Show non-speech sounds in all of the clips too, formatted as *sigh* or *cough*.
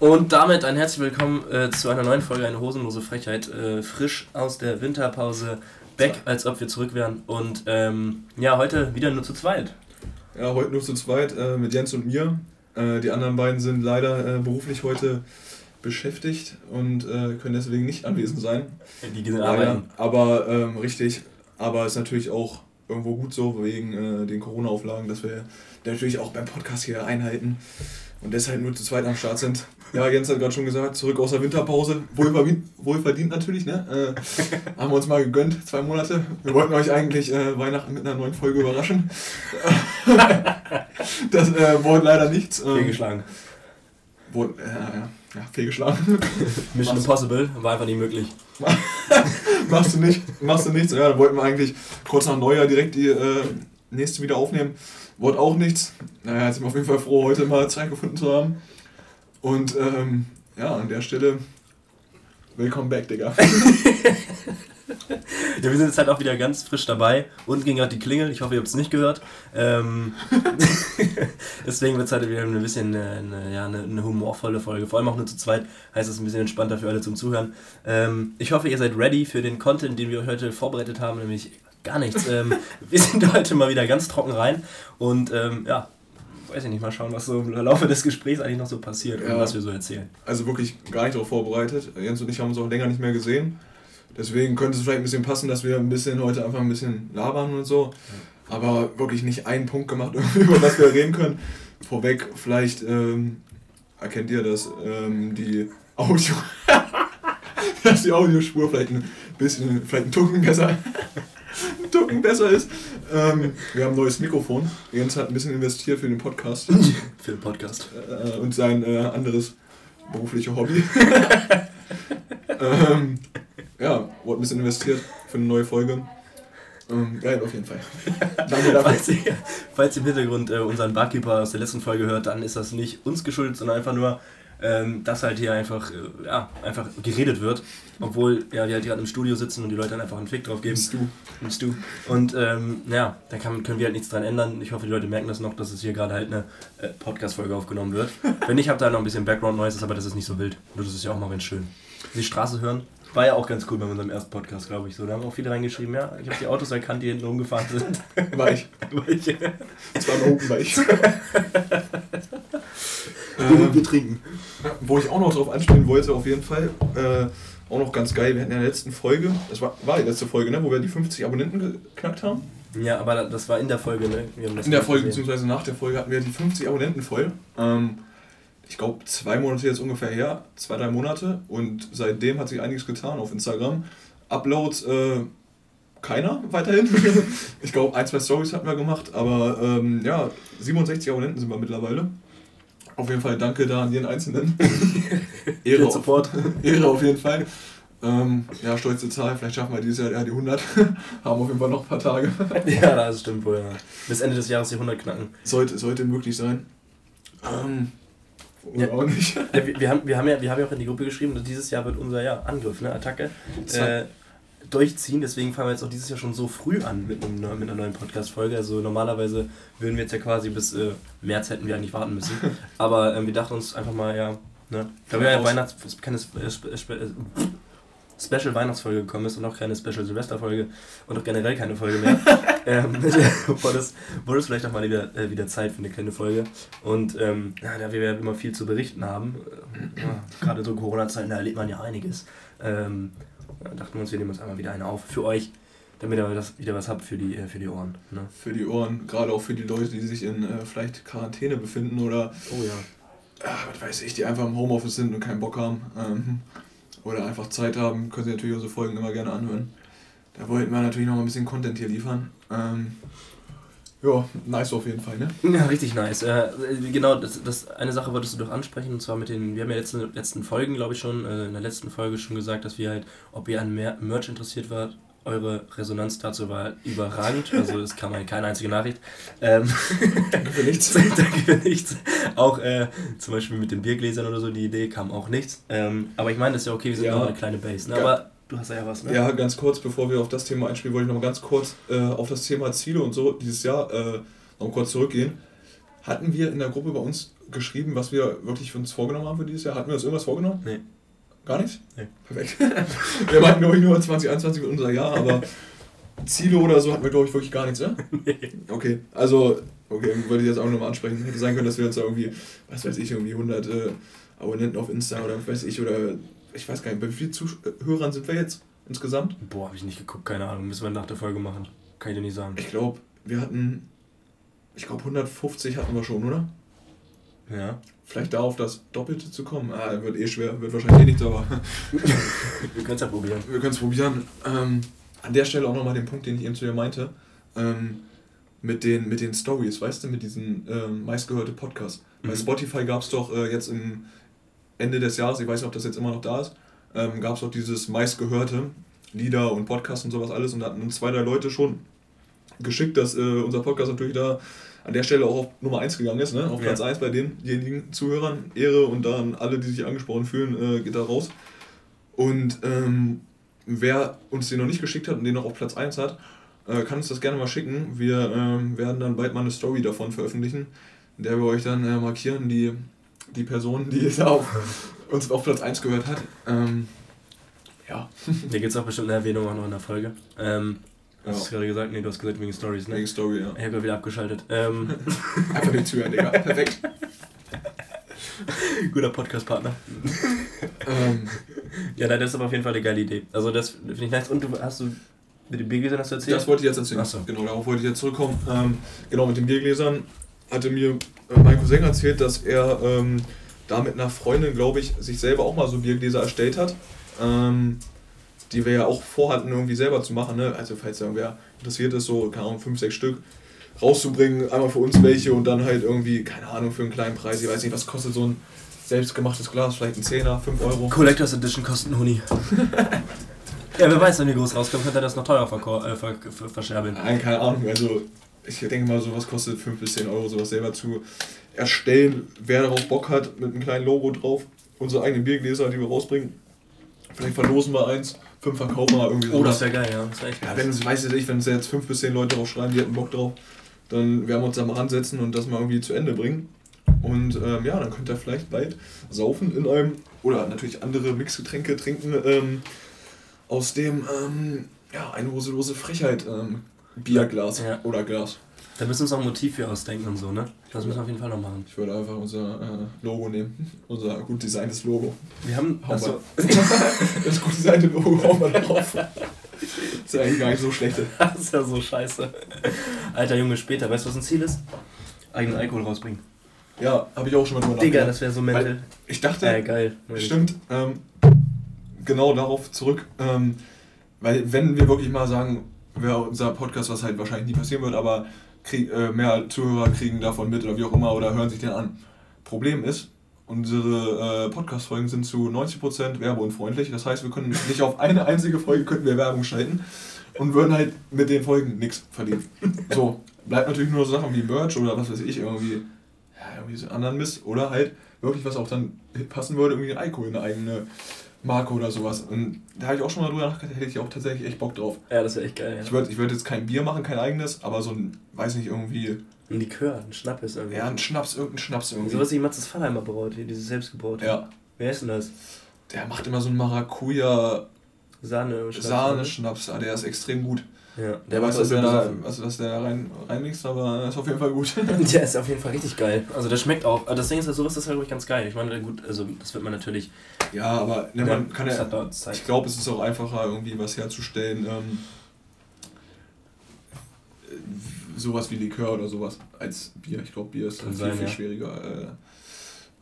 Und damit ein herzlich willkommen äh, zu einer neuen Folge, eine hosenlose Frechheit. Äh, frisch aus der Winterpause, back, als ob wir zurück wären. Und ähm, ja, heute wieder nur zu zweit. Ja, heute nur zu zweit äh, mit Jens und mir. Äh, die anderen beiden sind leider äh, beruflich heute beschäftigt und äh, können deswegen nicht anwesend sein. Die gehen arbeiten. Aber ähm, richtig, aber ist natürlich auch irgendwo gut so, wegen den Corona-Auflagen, dass wir natürlich auch beim Podcast hier einhalten und deshalb nur zu zweit am Start sind. Ja, Jens hat gerade schon gesagt, zurück aus der Winterpause. Wohlverdient, wohlverdient natürlich, ne? Äh, *laughs* haben wir uns mal gegönnt, zwei Monate. Wir wollten euch eigentlich äh, Weihnachten mit einer neuen Folge überraschen. *laughs* das äh, wurde leider nichts. Ähm, fehlgeschlagen. Wurde, ja, ja, ja, fehlgeschlagen. *laughs* Mission Impossible, war einfach nicht möglich. machst du nicht, machst du nichts. Ja, dann wollten wir eigentlich kurz nach Neujahr direkt die äh, nächste wieder aufnehmen. Wurde auch nichts. Naja, jetzt sind wir auf jeden Fall froh, heute mal Zeit gefunden zu haben. Und ähm, ja, an der Stelle, willkommen back, Digga. *laughs* ja, wir sind jetzt halt auch wieder ganz frisch dabei. Unten ging gerade die Klingel, ich hoffe, ihr habt es nicht gehört. Ähm, *laughs* deswegen wird es halt wieder ein bisschen eine, eine, ja, eine, eine, humorvolle Folge. Vor allem auch nur zu zweit heißt es ein bisschen entspannter für alle zum Zuhören. Ähm, ich hoffe, ihr seid ready für den Content, den wir heute vorbereitet haben, nämlich gar nichts. Ähm, *laughs* wir sind heute mal wieder ganz trocken rein und ähm, ja, weiß ich nicht, mal schauen, was so im Laufe des Gesprächs eigentlich noch so passiert ja. und was wir so erzählen. Also wirklich gar nicht darauf vorbereitet. Jens und ich haben uns auch länger nicht mehr gesehen. Deswegen könnte es vielleicht ein bisschen passen, dass wir ein bisschen heute einfach ein bisschen labern und so. Aber wirklich nicht einen Punkt gemacht, *laughs* über was wir reden können. Vorweg, vielleicht ähm, erkennt ihr, dass ähm, die Audio. *laughs* dass die Audiospur vielleicht ein bisschen, vielleicht ein Tucken besser ein Tucken besser ist. Ähm, wir haben ein neues Mikrofon. Jens hat ein bisschen investiert für den Podcast. *laughs* für den Podcast. Äh, und sein äh, anderes berufliches Hobby. *laughs* ähm, ja, wurde ein bisschen investiert für eine neue Folge. Ähm, geil, auf jeden Fall. *laughs* Danke dafür. Falls ihr, falls ihr im Hintergrund äh, unseren Barkeeper aus der letzten Folge hört, dann ist das nicht uns geschuldet, sondern einfach nur ähm, dass halt hier einfach, äh, ja, einfach geredet wird. Obwohl ja, die halt gerade im Studio sitzen und die Leute dann einfach einen Fick drauf geben. Stu. Im Stu. Und ähm, ja, da kann, können wir halt nichts dran ändern. Ich hoffe, die Leute merken das noch, dass es hier gerade halt eine äh, Podcast-Folge aufgenommen wird. Wenn nicht, habt ihr halt noch ein bisschen Background-Noise, aber das ist nicht so wild. Und das ist ja auch mal ganz schön. Die Straße hören, war ja auch ganz cool bei unserem ersten Podcast, glaube ich. So, da haben auch viele reingeschrieben, ja, ich habe die Autos erkannt, die hinten rumgefahren sind. War ich. War ich. Das war ein Open, war ich. *laughs* ähm, wir trinken. Wo ich auch noch drauf anspielen wollte, auf jeden Fall, äh, auch noch ganz geil, wir hatten ja in der letzten Folge, das war, war die letzte Folge, ne, wo wir die 50 Abonnenten geknackt haben. Ja, aber das war in der Folge, ne? in der Folge, gesehen. beziehungsweise nach der Folge hatten wir die 50 Abonnenten voll. Ähm, ich glaube, zwei Monate jetzt ungefähr her, zwei, drei Monate. Und seitdem hat sich einiges getan auf Instagram. Uploads, äh, keiner weiterhin. *laughs* ich glaube, ein, zwei Stories hatten wir gemacht, aber ähm, ja, 67 Abonnenten sind wir mittlerweile. Auf jeden Fall danke da an jeden Einzelnen. *laughs* Ehre, auf, Support. *laughs* Ehre auf jeden Fall. Ähm, ja, stolze Zahl, vielleicht schaffen wir dieses Jahr die 100. Haben auf jeden Fall noch ein paar Tage. ja, das stimmt wohl. Ja. Bis Ende des Jahres die 100 knacken. Sollte, sollte möglich sein. Ähm, oder ja. auch nicht. *laughs* Ja, wir, wir, haben, wir, haben ja, wir haben ja auch in die Gruppe geschrieben, dass dieses Jahr wird unser ja, Angriff, ne, Attacke, äh, durchziehen. Deswegen fangen wir jetzt auch dieses Jahr schon so früh an mit, einem, mit einer neuen Podcast-Folge. Also normalerweise würden wir jetzt ja quasi bis äh, März hätten wir eigentlich warten müssen. *laughs* Aber ähm, wir dachten uns einfach mal, ja, ne? Da wir ja Weihnachts... keine äh, Special Weihnachtsfolge gekommen ist und auch keine Special Silvesterfolge und auch generell keine Folge mehr, *laughs* ähm, *laughs* wurde, es, wurde es vielleicht auch mal wieder, äh, wieder Zeit für eine kleine Folge. Und ähm, ja, da wir ja immer viel zu berichten haben, äh, ja, *clears throat* gerade so Corona-Zeiten, da erlebt man ja einiges, ähm, dachten wir uns, wir nehmen uns einmal wieder eine auf für euch damit ihr das wieder was habt für die, äh, für die Ohren. Ne? Für die Ohren, gerade auch für die Leute, die sich in äh, vielleicht Quarantäne befinden oder oh ja. Ach, was weiß ich, die einfach im Homeoffice sind und keinen Bock haben. Ähm, oder einfach Zeit haben, können Sie natürlich unsere Folgen immer gerne anhören. Da wollten wir natürlich noch mal ein bisschen Content hier liefern. Ähm, ja, nice auf jeden Fall, ne? Ja, richtig nice. Äh, genau, das, das eine Sache wolltest du doch ansprechen, und zwar mit den, wir haben ja letzten, letzten Folgen, glaube ich schon, äh, in der letzten Folge schon gesagt, dass wir halt, ob ihr an Merch interessiert wart, eure Resonanz dazu war überragend. Also es kam keine einzige Nachricht. Ähm, *laughs* Danke für nichts. *laughs* Danke für nichts. Auch äh, zum Beispiel mit den Biergläsern oder so, die Idee kam auch nichts. Ähm, aber ich meine, das ist ja okay, wir sind ja. noch eine kleine Base. Ne? Aber du hast ja was, ne? Ja, ganz kurz, bevor wir auf das Thema einspielen, wollte ich noch mal ganz kurz äh, auf das Thema Ziele und so dieses Jahr äh, noch kurz zurückgehen. Hatten wir in der Gruppe bei uns geschrieben, was wir wirklich für uns vorgenommen haben für dieses Jahr. Hatten wir uns irgendwas vorgenommen? Nee. Gar nichts? Nee. Perfekt. *laughs* wir meinten, glaube ich, nur 2021 wird unser Jahr, aber Ziele oder so hatten wir, glaube ich, wirklich gar nichts, ne? *laughs* Nee. Okay, also, okay, wollte ich jetzt auch nochmal ansprechen. Hätte sein können, dass wir uns da irgendwie, was weiß ich, irgendwie 100 äh, Abonnenten auf Insta oder weiß ich, oder ich weiß gar nicht, bei wie vielen Zuhörern sind wir jetzt insgesamt? Boah, habe ich nicht geguckt, keine Ahnung, müssen wir nach der Folge machen. Kann ich dir nicht sagen. Ich glaube, wir hatten, ich glaube 150 hatten wir schon, oder? Ja. Vielleicht darauf das Doppelte zu kommen. Ah, wird eh schwer, wird wahrscheinlich eh nichts, aber. *laughs* wir können es ja probieren. Wir können es probieren. Ähm, an der Stelle auch nochmal den Punkt, den ich eben zu dir meinte. Ähm, mit den, mit den Stories, weißt du, mit diesen ähm, meistgehörte Podcasts. Mhm. Bei Spotify gab es doch äh, jetzt im Ende des Jahres, ich weiß nicht, ob das jetzt immer noch da ist, ähm, gab es doch dieses meistgehörte Lieder und Podcasts und sowas alles und da hatten zwei, drei Leute schon geschickt, dass äh, unser Podcast natürlich da an der Stelle auch auf Nummer 1 gegangen ist, ne? auf Platz ja. 1 bei denjenigen Zuhörern. Ehre und dann alle, die sich angesprochen fühlen, äh, geht da raus. Und ähm, wer uns den noch nicht geschickt hat und den noch auf Platz 1 hat, äh, kann uns das gerne mal schicken. Wir ähm, werden dann bald mal eine Story davon veröffentlichen, in der wir euch dann äh, markieren, die, die Person, die es auf, uns auf Platz 1 gehört hat. Ähm, ja. Hier gibt es auch bestimmt eine Erwähnung auch noch in der Folge. Ähm. Hast du gerade gesagt? Nee, du hast gesagt wegen Stories, ne? Wegen Story, ja. Ich habe wieder abgeschaltet. Ähm. *laughs* Einfach die Tür, Digga. Perfekt. *laughs* Guter Podcast-Partner. ähm. Ja, das ist aber auf jeden Fall eine geile Idee. Also das finde ich nice. Und du hast du mit den Biergläsern hast du erzählt? Das wollte ich jetzt erzählen. Achso. Genau, darauf wollte ich jetzt zurückkommen. Ähm, genau, mit den Biergläsern hatte mir äh, mein Cousin erzählt, dass er ähm, da mit einer Freundin, glaube ich, sich selber auch mal so Biergläser erstellt hat. Ähm, die wir ja auch vorhatten, irgendwie selber zu machen. Ne? Also falls irgendwer interessiert ist, so, keine Ahnung, fünf, sechs Stück rauszubringen, einmal für uns welche und dann halt irgendwie, keine Ahnung, für einen kleinen Preis, ich weiß nicht, was kostet so ein selbstgemachtes Glas, vielleicht ein Zehner, fünf Euro. Collectors Edition kostet ein Huni. *laughs* ja, wer weiß, wenn die groß rauskommt, könnte er das noch teurer äh, ver ver verscherbeln. Nein, keine Ahnung, also ich denke mal, sowas kostet fünf bis zehn Euro, sowas selber zu erstellen. Wer darauf Bock hat, mit einem kleinen Logo drauf, unsere eigenen Biergläser, die wir rausbringen, vielleicht verlosen wir eins fünf verkaufen wir irgendwie so. Oh, das wäre geil, ja. Das wär echt ja, wenn es, weiß ich, wenn uns jetzt fünf bis zehn Leute drauf schreiben, die hätten Bock drauf, dann werden wir uns da mal ransetzen und das mal irgendwie zu Ende bringen. Und ähm, ja, dann könnt ihr vielleicht bald saufen in einem, oder natürlich andere Mixgetränke trinken, ähm, aus dem, ähm, ja, eine Hoselose Frechheit ähm, Bierglas ja. oder Glas. Da müssen wir uns auch ein Motiv für ausdenken und so, ne? Das müssen wir auf jeden Fall noch machen. Ich würde einfach unser äh, Logo nehmen. Unser gut designtes Logo. Wir haben. Achso. *laughs* das gut designte Logo hauen wir drauf. Das ist ja eigentlich gar nicht so schlecht. *laughs* Das ist ja so scheiße. Alter Junge, später. Weißt du, was ein Ziel ist? Eigenen Alkohol rausbringen. Ja, habe ich auch schon mal drüber nachgedacht. Digga, das wäre so mental. Ich dachte. Äh, geil. Stimmt. Ähm, genau darauf zurück. Ähm, weil, wenn wir wirklich mal sagen, wäre unser Podcast, was halt wahrscheinlich nie passieren wird, aber krieg, äh, mehr Zuhörer kriegen davon mit oder wie auch immer oder hören sich den an. Problem ist, unsere äh, Podcast-Folgen sind zu 90% werbeunfreundlich. Das heißt, wir können nicht auf eine einzige Folge könnten wir Werbung schalten und würden halt mit den Folgen nichts verdienen. So, bleibt natürlich nur so Sachen wie Merch oder was weiß ich, irgendwie, ja, irgendwie so anderen Mist. Oder halt wirklich, was auch dann passen würde, irgendwie ein Alkohol, eine eigene Marke oder sowas. Und da habe ich auch schon mal drüber nachgedacht, hätte ich auch tatsächlich echt Bock drauf. Ja, das wäre echt geil. Ja. Ich würde ich würd jetzt kein Bier machen, kein eigenes, aber so ein, weiß nicht, irgendwie. Ein Likör, ein Schnaps irgendwie. Ja, ein Schnaps, irgendein Schnaps irgendwie. So was wie Matzes Fallheimer braut, hier, dieses selbstgebraut. Ja. Wer ist denn das? Der macht immer so einen Maracuja. Sahne, Sahne Schnaps, ah, der ist extrem gut. Ja, der weiß, was, der da, was, was der rein, reinmixt, aber ist auf jeden Fall gut. *laughs* *laughs* der ist auf jeden Fall richtig geil. Also der schmeckt auch. Aber das Ding ist sowas ist halt wirklich ganz geil. Ich meine, gut, also das wird man natürlich. Ja, aber ne, man kann ja. Ich glaube, es ist auch einfacher, irgendwie was herzustellen. Ähm, sowas wie Likör oder sowas als Bier. Ich glaube, Bier ist viel, sein, viel ja. schwieriger äh,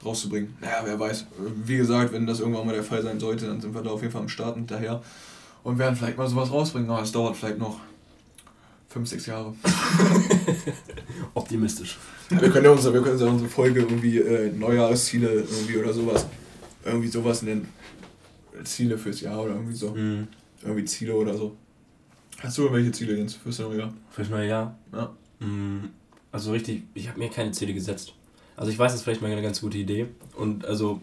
rauszubringen. Naja, wer weiß. Wie gesagt, wenn das irgendwann mal der Fall sein sollte, dann sind wir da auf jeden Fall am Start hinterher und werden vielleicht mal sowas rausbringen, aber es dauert vielleicht noch fünf, sechs Jahre. *laughs* Optimistisch. Ja, wir können ja unsere, wir können ja unsere Folge irgendwie äh, Neujahrsziele irgendwie oder sowas. Irgendwie sowas nennen. Ziele fürs Jahr oder irgendwie so. Mhm. Irgendwie Ziele oder so. Hast du irgendwelche Ziele jetzt fürs neue Jahr? Fürs neue Jahr? Ja. Mhm. Also richtig, ich habe mir keine Ziele gesetzt. Also ich weiß, das ist vielleicht mal eine ganz gute Idee. Und also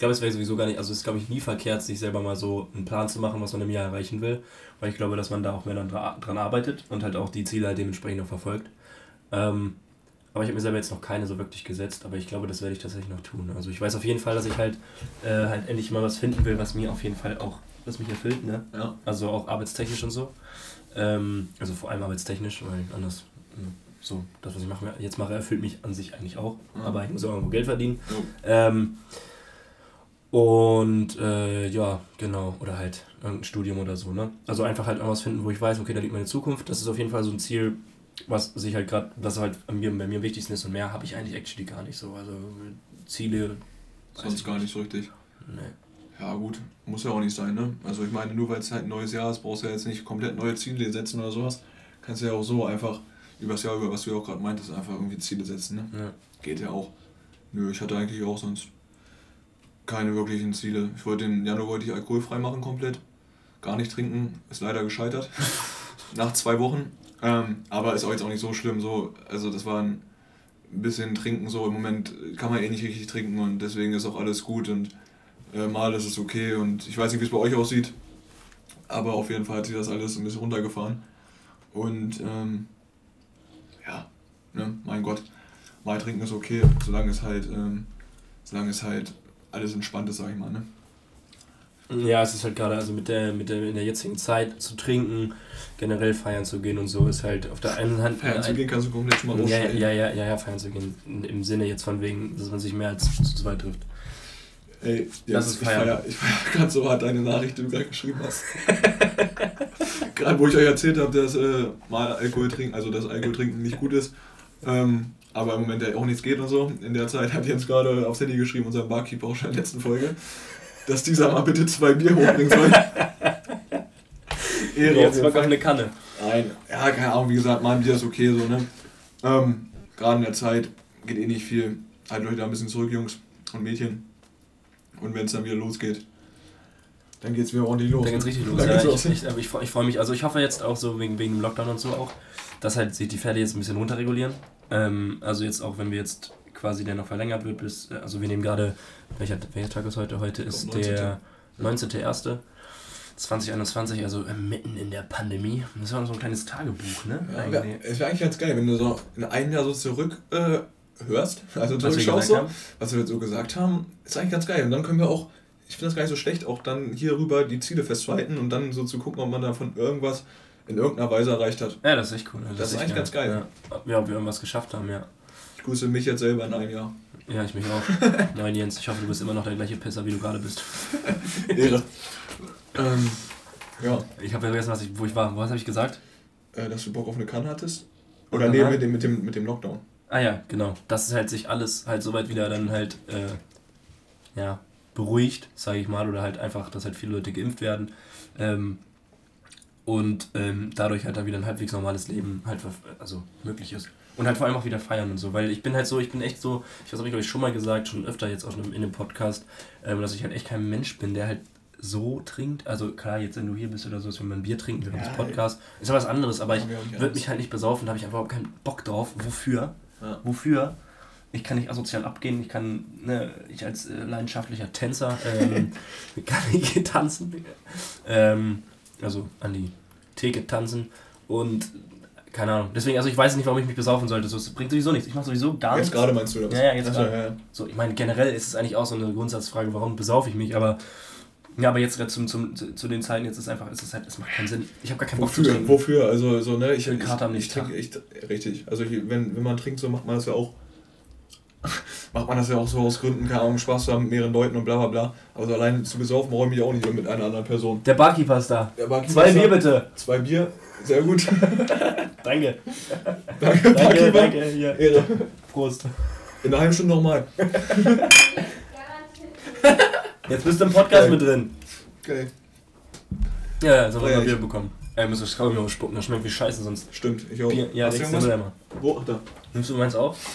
glaube, es wäre sowieso gar nicht, also es ist, glaube ich, nie verkehrt, sich selber mal so einen Plan zu machen, was man im Jahr erreichen will. Weil ich glaube, dass man da auch mehr dran, dran arbeitet und halt auch die Ziele halt dementsprechend auch verfolgt. Ähm, Aber ich habe mir selber jetzt noch keine so wirklich gesetzt, aber ich glaube, das werde ich tatsächlich noch tun. Also ich weiß auf jeden Fall, dass ich halt, äh, halt endlich mal was finden will, was mir auf jeden Fall auch, was mich erfüllt, ne? Ja. Also auch arbeitstechnisch und so. Ähm, also vor allem arbeitstechnisch, weil anders, hm, so, das, was ich mache, jetzt mache, erfüllt mich an sich eigentlich auch. Mhm. Aber ich muss auch irgendwo Geld verdienen. Mhm. Ähm, und äh, ja, genau, oder halt irgendein Studium oder so, ne? Also einfach halt irgendwas finden, wo ich weiß, okay, da liegt meine Zukunft. Das ist auf jeden Fall so ein Ziel, was sich halt gerade, das halt an mir, bei mir am wichtigsten ist und mehr habe ich eigentlich actually gar nicht so. Also Ziele. Sonst gar nicht so richtig. Nee. Ja, gut, muss ja auch nicht sein, ne? Also ich meine, nur weil es halt ein neues Jahr ist, brauchst du ja jetzt nicht komplett neue Ziele setzen oder sowas. Kannst du ja auch so einfach übers Jahr, über was du ja auch gerade meintest, einfach irgendwie Ziele setzen, ne? Ja. Geht ja auch. Nö, ich hatte eigentlich auch sonst keine wirklichen Ziele. Ich wollte den Januar wollte ich alkoholfrei machen komplett. Gar nicht trinken, ist leider gescheitert. *laughs* Nach zwei Wochen. Ähm, aber ist auch jetzt auch nicht so schlimm. So, also das war ein bisschen trinken so. Im Moment kann man eh nicht richtig trinken und deswegen ist auch alles gut und äh, mal ist es okay. Und ich weiß nicht, wie es bei euch aussieht. Aber auf jeden Fall hat sich das alles ein bisschen runtergefahren. Und ähm, ne, mein Gott, mal trinken ist okay, solange es halt, ähm, solange es halt alles entspannt ist, sag ich mal, ne? Ja, es ist halt gerade, also mit der, mit der, in der jetzigen Zeit zu trinken, generell feiern zu gehen und so, ist halt auf der einen Hand. Feiern zu gehen kannst du komplett schon mal ja, ja, ja, ja, ja, feiern zu gehen. Im Sinne jetzt von wegen, dass man sich mehr als zu zweit trifft. Ey, das ist feiern. Ich feiere feier *laughs* gerade so hart deine Nachricht, die du gerade geschrieben hast. *laughs* gerade wo ich euch erzählt habe, dass äh, mal Alkohol trinken, also dass Alkohol trinken nicht gut ist. Ähm, aber im Moment ja auch nichts geht und so. In der Zeit hat Jens gerade aufs Handy geschrieben, unser Barkeeper auch schon in der letzten Folge dass dieser mal bitte zwei Bier hochbringen soll. Ehre. Jetzt Bock auf eine Kanne. Nein, ja, keine Ahnung, wie gesagt, mal ein Bier ist okay so, ne? Ähm, Gerade in der Zeit geht eh nicht viel. Haltet euch da ein bisschen zurück, Jungs und Mädchen. Und wenn es dann wieder losgeht, dann geht es wieder ordentlich los. Dann geht's richtig los. Dann ja, ich, ich, aber ich, ich freue mich, also ich hoffe jetzt auch so wegen, wegen dem Lockdown und so auch, dass halt sich die Pferde jetzt ein bisschen runterregulieren. Ähm, also jetzt auch, wenn wir jetzt quasi der noch verlängert wird bis, also wir nehmen gerade, welcher, welcher Tag ist heute? Heute ist 19. der 19.01. 2021, also äh, mitten in der Pandemie. Das war so ein kleines Tagebuch, ne? Ja, es wäre eigentlich ganz geil, wenn du so in einem Jahr so zurück äh, hörst, *laughs* also zurückschaust so, was wir so gesagt haben, ist eigentlich ganz geil. Und dann können wir auch, ich finde das gar nicht so schlecht, auch dann hier rüber die Ziele festzuhalten und dann so zu gucken, ob man davon irgendwas in irgendeiner Weise erreicht hat. Ja, das ist echt cool. Das, das ist, ist eigentlich geil. ganz geil. Ja. ja, ob wir irgendwas geschafft haben, ja. Ich grüße mich jetzt selber in einem Jahr. Ja, ich mich auch. *laughs* Moin Jens, ich hoffe, du bist immer noch der gleiche Pisser, wie du gerade bist. *laughs* Ehre. ähm, ja. Ich habe vergessen, was ich, wo ich war. Was habe ich gesagt? Äh, dass du Bock auf eine Kann hattest? Oder nee, mit dem, mit, dem, mit dem Lockdown. Ah ja, genau. Dass es halt sich alles halt soweit wieder dann halt äh, ja, beruhigt, sage ich mal, oder halt einfach, dass halt viele Leute geimpft werden. Ähm, und ähm, dadurch halt dann wieder ein halbwegs normales Leben halt also möglich ist. Und halt vor allem auch wieder feiern und so, weil ich bin halt so, ich bin echt so, ich weiß, habe ich schon mal gesagt, schon öfter jetzt auch in einem Podcast, ähm, dass ich halt echt kein Mensch bin, der halt so trinkt. Also klar, jetzt wenn du hier bist oder so, wenn man Bier trinkt während ja, des Podcasts, ist ja was anderes, aber ich würde mich halt nicht besaufen, da habe ich einfach überhaupt keinen Bock drauf. Wofür? Ja. Wofür? Ich kann nicht asozial abgehen, ich kann, ne, ich als äh, leidenschaftlicher Tänzer *laughs* ähm, *laughs* kann ich tanzen. Ähm, also an die Theke tanzen und keine Ahnung. Deswegen, also ich weiß nicht, warum ich mich besaufen sollte. So, es bringt sowieso nichts. Ich mache sowieso gar nichts. Jetzt gerade meinst du das? Ja, ja, jetzt also. Ja. So, ich meine, generell ist es eigentlich auch so eine Grundsatzfrage, warum besaufe ich mich, aber ja, aber jetzt gerade zum, zum, zu den Zeiten, jetzt ist einfach, ist es halt, es macht keinen Sinn. Ich habe gar keinen Bock Wofür? zu trinken. Wofür? Also, so, ne, ich, ich, ich, ich trinke, ich, richtig. Also, ich, wenn, wenn man trinkt, so macht man das ja auch, *laughs* macht man das ja auch so aus Gründen, keine Ahnung, Spaß zu haben mit mehreren Leuten und bla bla bla. Aber so alleine zu besaufen, räume ich auch nicht mit einer anderen Person. Der Barkeeper ist da. Der Barkeeper Zwei Bier bitte. Zwei Bier, sehr gut. *laughs* danke. Danke, danke, danke. Hier. Ehre. Prost. In einer halben Stunde nochmal. Jetzt bist du im Podcast okay. mit drin. Okay. Ja, jetzt haben wir Bier bekommen. Ey, müssen das Kaugummi spucken, das schmeckt wie scheiße sonst. Stimmt, ich auch. Bier, ja, Hast du immer. Wo? Ach, da. Nimmst du meins auch? *laughs*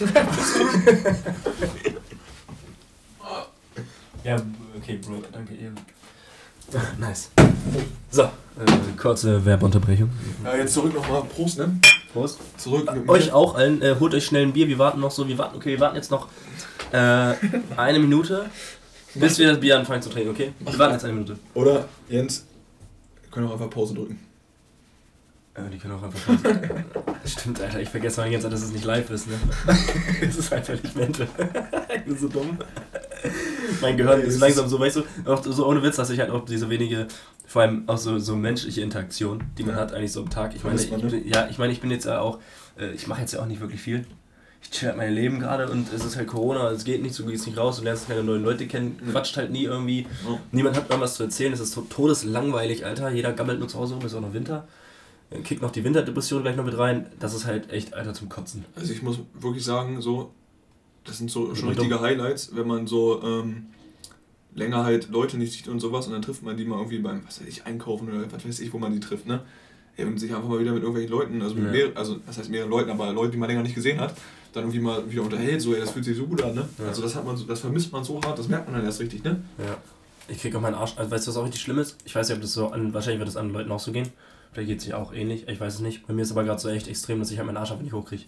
ja, okay, Bro, danke dir. *laughs* nice. So, äh, kurze Werbeunterbrechung. Ja, jetzt zurück nochmal. Prost, ne? Prost. Zurück. Mit euch auch allen, äh, holt euch schnell ein Bier. Wir warten noch so, wir warten, okay, wir warten jetzt noch äh, eine Minute, bis wir das Bier anfangen zu trinken, okay? Wir warten jetzt eine Minute. Oder, Jens, wir können auch einfach Pause drücken. Ja, die können auch einfach. *laughs* Stimmt, Alter, ich vergesse mal die ganze Zeit, dass es nicht live ist, ne? *laughs* Es ist einfach nicht Mental. *laughs* ich bin so dumm. Mein Gehirn ist langsam so, weißt du, auch so ohne Witz, dass ich halt auch diese wenige, vor allem auch so, so menschliche Interaktion, die man ja. hat eigentlich so am Tag. Ich meine, ich bin, ja, ich meine, ich bin jetzt ja auch, äh, ich mache jetzt ja auch nicht wirklich viel. Ich chill halt mein Leben gerade und es ist halt Corona, es geht nicht, so gehst nicht raus, du lernst keine neuen Leute kennen, quatscht halt nie irgendwie. Niemand hat irgendwas zu erzählen, es ist todeslangweilig, Alter. Jeder gammelt nur zu Hause rum, ist auch noch Winter kickt noch die Winterdepression gleich noch mit rein. Das ist halt echt, Alter, zum Kotzen. Also ich muss wirklich sagen, so, das sind so schon richtige dumm. Highlights, wenn man so ähm, länger halt Leute nicht sieht und sowas und dann trifft man die mal irgendwie beim, was weiß ich, einkaufen oder was weiß ich, wo man die trifft, ne? Und sich einfach mal wieder mit irgendwelchen Leuten, also mit ja. mehr, also das heißt mehreren Leuten, aber Leute, die man länger nicht gesehen hat, dann irgendwie mal wieder unterhält, so, ey, das fühlt sich so gut an, ne? Ja. Also das hat man das vermisst man so hart, das merkt man dann erst richtig, ne? Ja. Ich krieg auch meinen Arsch, also weißt du, was auch richtig schlimm ist? Ich weiß nicht, ob das so an, wahrscheinlich wird das anderen Leuten auch so gehen. Vielleicht geht es sich auch ähnlich, ich weiß es nicht. Bei mir ist aber gerade so echt extrem, dass ich halt meinen Arsch einfach nicht hochkriege.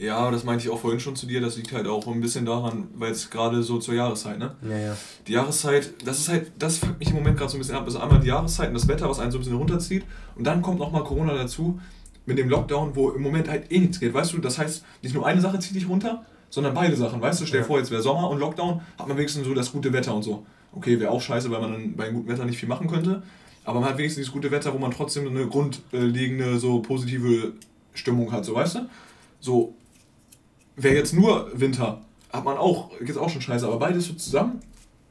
Ja, das meinte ich auch vorhin schon zu dir, das liegt halt auch ein bisschen daran, weil es gerade so zur Jahreszeit, ne? Ja, ja. Die Jahreszeit, das ist halt, das fuckt mich im Moment gerade so ein bisschen ab. Ist einmal die Jahreszeit und das Wetter, was einen so ein bisschen runterzieht. Und dann kommt nochmal Corona dazu mit dem Lockdown, wo im Moment halt eh nichts geht. Weißt du, das heißt, nicht nur eine Sache zieht dich runter, sondern beide Sachen. Weißt du, stell dir ja. vor, jetzt wäre Sommer und Lockdown, hat man wenigstens so das gute Wetter und so. Okay, wäre auch scheiße, weil man dann bei gutem Wetter nicht viel machen könnte. Aber man hat wenigstens das gute Wetter, wo man trotzdem eine grundlegende, so positive Stimmung hat, so weißt du? So, wäre jetzt nur Winter, hat man auch, geht's auch schon scheiße, aber beides so zusammen,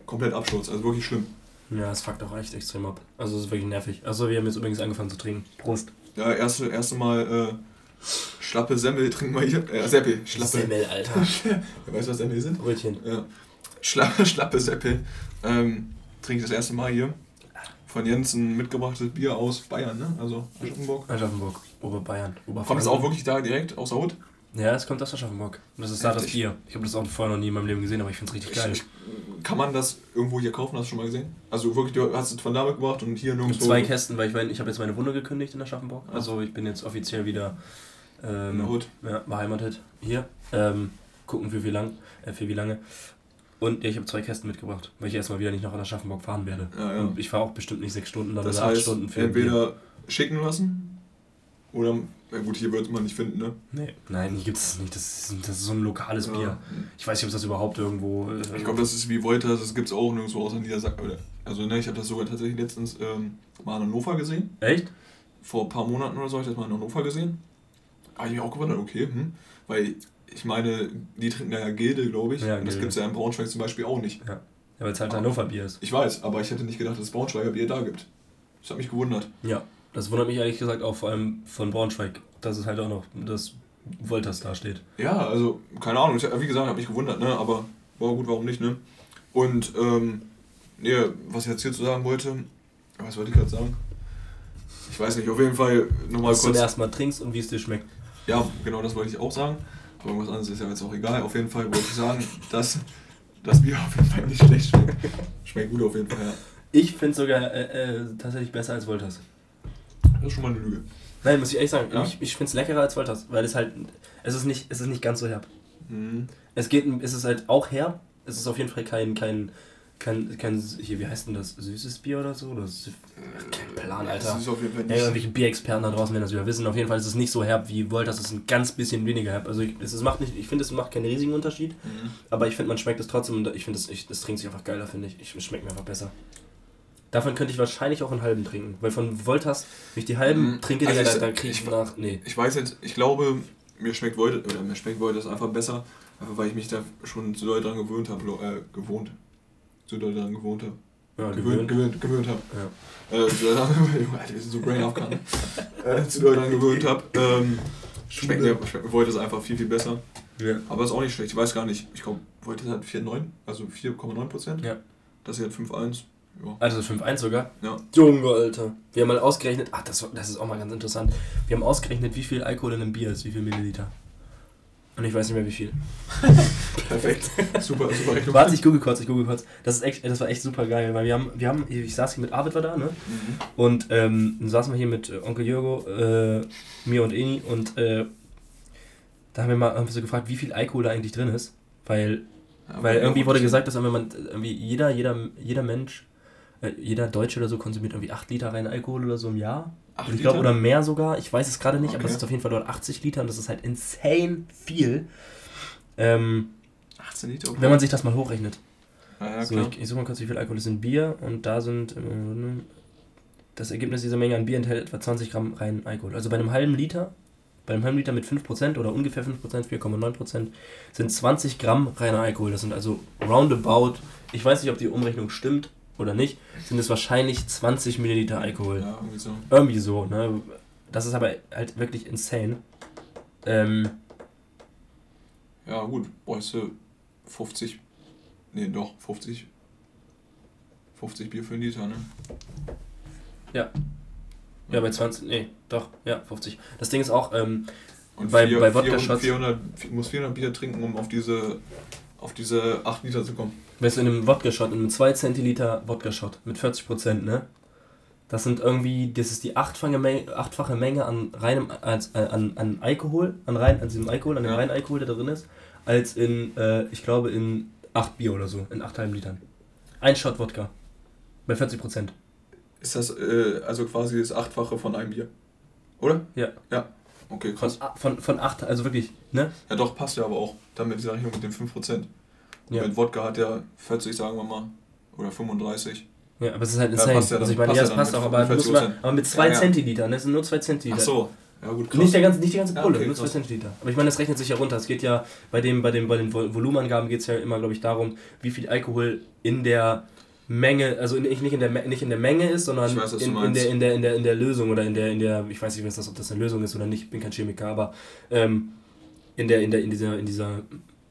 komplett Absturz, also wirklich schlimm. Ja, es fuckt auch echt extrem ab. Also es ist wirklich nervig. Also wir haben jetzt übrigens angefangen zu trinken. Prost. Ja, erste, erste Mal äh, schlappe Semmel trinken wir hier. Äh, Seppel. Schlappe. Semmel, Alter. *laughs* Wer weiß, was Semmel sind? Brötchen. Ja. Schla *laughs* schlappe Seppel. Ähm, trinke ich das erste Mal hier von Jens ein mitgebrachtes Bier aus Bayern, ne? Also Aschaffenburg. Aschaffenburg, Oberbayern. Kommt es auch wirklich da direkt aus der Hut? Ja, es kommt aus Aschaffenburg. Und das ist da das Bier. Ich habe das auch vorher noch nie in meinem Leben gesehen, aber ich finde es richtig geil. Ich, kann man das irgendwo hier kaufen? Hast du schon mal gesehen? Also wirklich, du hast es von da mitgebracht und hier nirgendwo... Zwei Kästen, weil ich, ich habe jetzt meine Wunde gekündigt in Aschaffenburg. Also ich bin jetzt offiziell wieder... Ähm? Ja, beheimatet. Hier. Ähm, gucken für wie lang, äh, für wie lange. Und ich habe zwei Kästen mitgebracht, weil ich erstmal wieder nicht nach Aschaffenburg fahren werde. Ja, ja. Und ich fahre auch bestimmt nicht sechs Stunden das oder heißt, acht Stunden für Entweder schicken lassen oder, ja gut, hier wird man nicht finden, ne? Nee, nein, hier gibt es nicht. Das ist, das ist so ein lokales ja. Bier. Ich weiß nicht, ob das überhaupt irgendwo. Äh, ich glaube, das ist wie Wolters, das gibt es auch nirgendwo außer Niedersachsen. Also, ne, ich habe das sogar tatsächlich letztens ähm, mal in Hannover gesehen. Echt? Vor ein paar Monaten oder so habe ich das mal in Hannover gesehen. Habe ich mich auch gewundert, okay, hm. Weil ich meine, die trinken da ja Gilde, glaube ich. Ja, und das gibt es ja in Braunschweig zum Beispiel auch nicht. Ja, ja weil es halt Hannover Bier ist. Ich weiß, aber ich hätte nicht gedacht, dass es Braunschweiger Bier da gibt. Das hat mich gewundert. Ja, das wundert mich ehrlich gesagt auch vor allem von Braunschweig, dass es halt auch noch das Wolters da steht. Ja, also, keine Ahnung. Wie gesagt, habe mich gewundert, ne? aber war gut, warum nicht, ne? Und, ähm, nee, was ich jetzt hier zu sagen wollte, was wollte ich gerade sagen? Ich weiß nicht, auf jeden Fall nochmal kurz. Dass du erstmal trinkst und wie es dir schmeckt. Ja, genau, das wollte ich auch sagen. Aber irgendwas anderes ist ja jetzt auch egal. Auf jeden Fall wollte ich sagen, *laughs* dass das Bier auf jeden Fall nicht schlecht schmeckt. Schmeckt gut auf jeden Fall, ja. Ich finde es sogar äh, äh, tatsächlich besser als Wolters. Das ist schon mal eine Lüge. Nein, muss ich ehrlich sagen. Ja? Ich, ich finde es leckerer als Wolters, weil es halt, es ist nicht, es ist nicht ganz so herb. Mhm. Es geht, es ist halt auch herb. Es ist auf jeden Fall kein, kein kein, kein, hier, wie heißt denn das? Süßes Bier oder so? Oder kein Plan, Alter. Das ist auf jeden Fall nicht. Ja, irgendwelche Bierexperten da draußen werden das wieder wissen. Auf jeden Fall ist es nicht so herb wie Volt, das ist ein ganz bisschen weniger herb. Also ich, es macht nicht, ich finde, es macht keinen riesigen Unterschied. Mhm. Aber ich finde, man schmeckt es trotzdem und ich finde, es das trinkt sich einfach geiler, finde ich. Es schmeckt mir einfach besser. Davon könnte ich wahrscheinlich auch einen halben trinken. Weil von Voltas, wenn ich die halben mhm. trinke, also da, da kriege ich, ich nach. Nee. Ich weiß jetzt, ich glaube, mir schmeckt Volt, oder mir schmeckt Volt das einfach besser, einfach weil ich mich da schon zu doll dran gewöhnt habe, äh, gewohnt zu doll daran gewohnt habe. Ja, gewöhnt, gewöhnt, gewöhnt habe. Ja. Äh, zu doll daran, *laughs* Alter, wir sind so brain off äh, Zu doll daran gewöhnt habe. Ähm, schmeckt mir, Void ist einfach viel, viel besser. Ja. Aber ist auch nicht schlecht. Ich weiß gar nicht. Ich glaube, Void hat 4,9, also 4,9 Prozent. Ja. Das hier hat 5,1. Ja. Also 5,1 sogar? Ja. Junge, Alter. Wir haben mal ausgerechnet, ach, das, das ist auch mal ganz interessant. Wir haben ausgerechnet, wie viel Alkohol in einem Bier ist, wie viel Milliliter. Und ich weiß nicht mehr wie viel. *laughs* Perfekt. super, super Rechnung. Warte, ich google kurz, ich google kurz. Das, ist echt, das war echt super geil, weil wir haben, wir haben ich saß hier mit Arvid war da, ne? Mhm. Und ähm, dann saßen wir hier mit äh, Onkel Jürgo, äh, mir und Eni und äh, da haben wir mal haben wir so gefragt, wie viel Alkohol da eigentlich drin ist. Weil, ja, weil irgendwie wurde gesagt, dass man irgendwie jeder, jeder, jeder Mensch jeder Deutsche oder so konsumiert irgendwie 8 Liter rein Alkohol oder so im Jahr. Und ich glaube, oder mehr sogar. Ich weiß es gerade nicht, okay. aber es ist auf jeden Fall dort 80 Liter und das ist halt insane viel. Ähm, 18 Liter? Okay. Wenn man sich das mal hochrechnet. Ah, ja, so, ich, ich suche mal kurz, wie viel Alkohol ist in Bier und da sind. Äh, das Ergebnis dieser Menge an Bier enthält etwa 20 Gramm rein Alkohol. Also bei einem halben Liter, bei einem halben Liter mit 5% oder ungefähr 5%, 4,9% sind 20 Gramm reiner Alkohol. Das sind also roundabout, ich weiß nicht, ob die Umrechnung stimmt oder nicht, sind es wahrscheinlich 20 Milliliter Alkohol. Ja, irgendwie so. Irgendwie so, ne? Das ist aber halt wirklich insane. Ähm, ja, gut, bräuchst du 50, nee, doch, 50, 50 Bier für einen Liter, ne? Ja. Ja, bei 20, nee, doch, ja, 50. Das Ding ist auch, ähm, und bei, vier, bei Wodka-Shots... 400, 400, muss 400 Bier trinken, um auf diese, auf diese 8 Liter zu kommen. Weißt du, in einem Wodka-Shot, in einem 2 Zentiliter Wodka-Shot mit 40 Prozent, ne? Das sind irgendwie, das ist die achtfache Menge, achtfache Menge an reinem, als, äh, an, an Alkohol, an rein, an diesem Alkohol, an dem ja. reinen Alkohol, der da drin ist, als in, äh, ich glaube, in 8 Bier oder so, in 8 halben Litern. Ein Shot Wodka. Bei 40 Prozent. Ist das äh, also quasi das Achtfache von einem Bier? Oder? Ja. Ja. Okay, krass. Von, von, von 8, also wirklich, ne? Ja, doch, passt ja aber auch. Dann mit dieser Rechnung mit den 5%. Ja. Mit Wodka hat er 40, sagen wir mal. Oder 35. Ja, aber es ist halt insane. Ja, ja also ich meine, ja, es passt auch, aber, muss man, aber mit 2 ja, Zentiliter, ne? Das sind nur 2 Zentiliter. Ach so. Ja, gut, krass. Nicht, der ganze, nicht die ganze Pulle, okay, nur 2 Zentiliter. Aber ich meine, das rechnet sich ja runter. Es geht ja, bei, dem, bei, dem, bei den Volumenangaben geht es ja immer, glaube ich, darum, wie viel Alkohol in der Menge, also nicht in der, nicht in der Menge ist, sondern weiß, in, in, der, in, der, in, der, in der Lösung oder in der, in der, ich weiß nicht, was das, ob das eine Lösung ist oder nicht, ich bin kein Chemiker, aber ähm, in, der, in, der, in, dieser, in dieser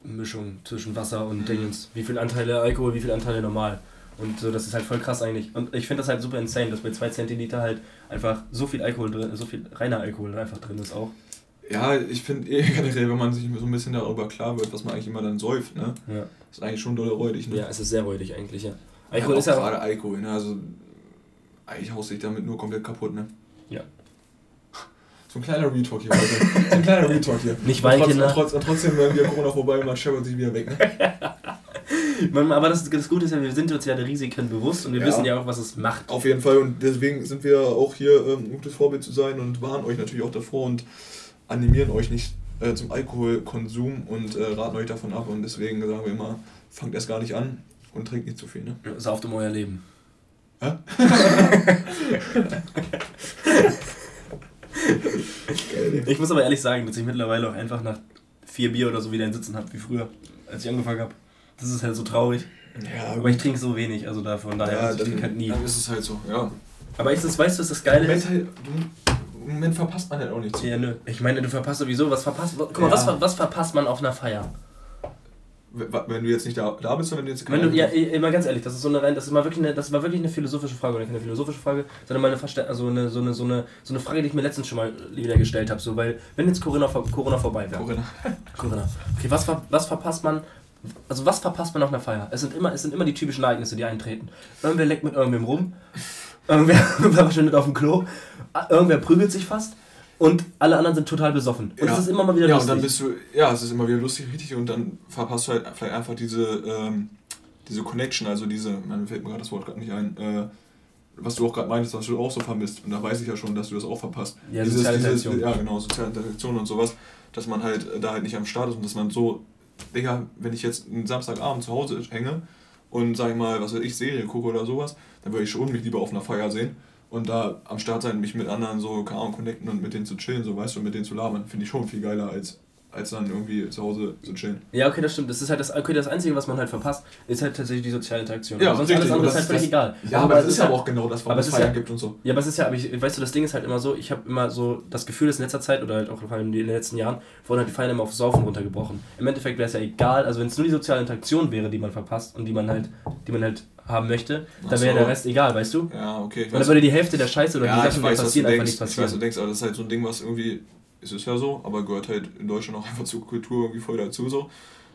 Mischung zwischen Wasser und Dingens, wie viele Anteile Alkohol, wie viele Anteile normal. Und so, das ist halt voll krass eigentlich. Und ich finde das halt super insane, dass bei 2 Zentiliter halt einfach so viel Alkohol drin, so viel reiner Alkohol einfach drin ist auch. Ja, ich finde eh *laughs* generell, wenn man sich so ein bisschen darüber klar wird, was man eigentlich immer dann säuft, ne? Ja. Ist eigentlich schon doll räudig, ne? Ja, es ist sehr räudig eigentlich, ja. Alkohol ja, ist ja gerade Alkohol, ne? Also eigentlich haust dich damit nur komplett kaputt, ne? So ein kleiner Retalk hier, Leute. so ein kleiner Retalk hier. *laughs* Nicht Weinkinder. Und, trotz, und trotzdem werden wir Corona vorbei und man scheppert sich wieder weg, ne? *laughs* Man, aber das, das Gute ist ja, wir sind uns ja der Risiken bewusst und wir ja. wissen ja auch, was es macht. Auf jeden Fall und deswegen sind wir auch hier, ähm, ein gutes Vorbild zu sein und warnen euch natürlich auch davor und animieren euch nicht äh, zum Alkoholkonsum und äh, raten euch davon ab und deswegen sagen wir immer, fangt erst gar nicht an, und trinkt nicht zu viel, ne? Sauft um euer Leben. Hä? *laughs* ich muss aber ehrlich sagen, dass ich mittlerweile auch einfach nach vier Bier oder so wieder ein Sitzen habe wie früher, als ich angefangen habe. Das ist halt so traurig. Ja, aber ich trinke so wenig, also davon daher ja, also ich trinke halt nie. Dann ist es halt so, ja. Aber ist das, weißt du, was das Geile ist? Halt, Im Moment verpasst man halt auch nichts. Ja, nö. Ich meine, du verpasst sowieso, was verpasst. Guck mal, ja. was, was verpasst man auf einer Feier? Wenn du jetzt nicht da, da bist, wenn du jetzt wenn du, Ja, immer ganz ehrlich, das ist so eine rein, das ist mal wirklich eine, das war wirklich eine philosophische Frage oder keine philosophische Frage, sondern mal eine, also eine, so, eine, so, eine, so eine Frage, die ich mir letztens schon mal wieder gestellt habe. So, weil, wenn jetzt Corona, Corona vorbei wäre. Corona. *laughs* Corona. Okay, was, was verpasst man? Also was verpasst man auf einer Feier? Es sind immer, es sind immer die typischen Ereignisse, die eintreten. Irgendwer leckt mit irgendwem rum, irgendwer, *laughs* irgendwer verschwindet auf dem Klo, irgendwer prügelt sich fast und alle anderen sind total besoffen. Und ja. es ist immer mal wieder ja, lustig. Ja, und dann bist du, ja, es ist immer wieder lustig, richtig, und dann verpasst du halt vielleicht einfach diese, ähm, diese Connection, also diese, mir fällt mir gerade das Wort gerade nicht ein, äh, was du auch gerade meintest, was du auch so vermisst. Und da weiß ich ja schon, dass du das auch verpasst. Ja, dieses, soziale dieses, Ja, genau, soziale Interaktion und sowas, dass man halt äh, da halt nicht am Start ist und dass man so, Digga, wenn ich jetzt einen Samstagabend zu Hause hänge und sag ich mal, was weiß ich, Serie gucke oder sowas, dann würde ich schon mich lieber auf einer Feier sehen und da am Start sein, mich mit anderen so, keine Ahnung, connecten und mit denen zu chillen, so weißt du, mit denen zu labern, finde ich schon viel geiler als als dann irgendwie zu Hause zu chillen. Ja, okay, das stimmt. Das ist halt das, okay, das Einzige, was man halt verpasst, ist halt tatsächlich die soziale Interaktion. Ja, sonst alles andere ist halt völlig egal. Ja, aber, aber das ist aber auch genau das, warum es Feiern ja, gibt und so. Ja, aber es ist ja, aber ich, weißt du, das Ding ist halt immer so, ich habe immer so das Gefühl, dass in letzter Zeit oder halt auch vor allem in den letzten Jahren wurden halt die Feiern immer auf Saufen runtergebrochen. Im Endeffekt wäre es ja egal, also wenn es nur die soziale Interaktion wäre, die man verpasst und die man halt, die man halt haben möchte, dann wäre so. der Rest egal, weißt du? Ja, okay. Und dann würde die Hälfte der Scheiße oder ja, die Sachen, die passieren, einfach nicht passieren. Ich weiß, du denkst, aber das ist halt so ein Ding, was irgendwie, ist es ja so, aber gehört halt in Deutschland auch einfach zur Kultur irgendwie voll dazu so.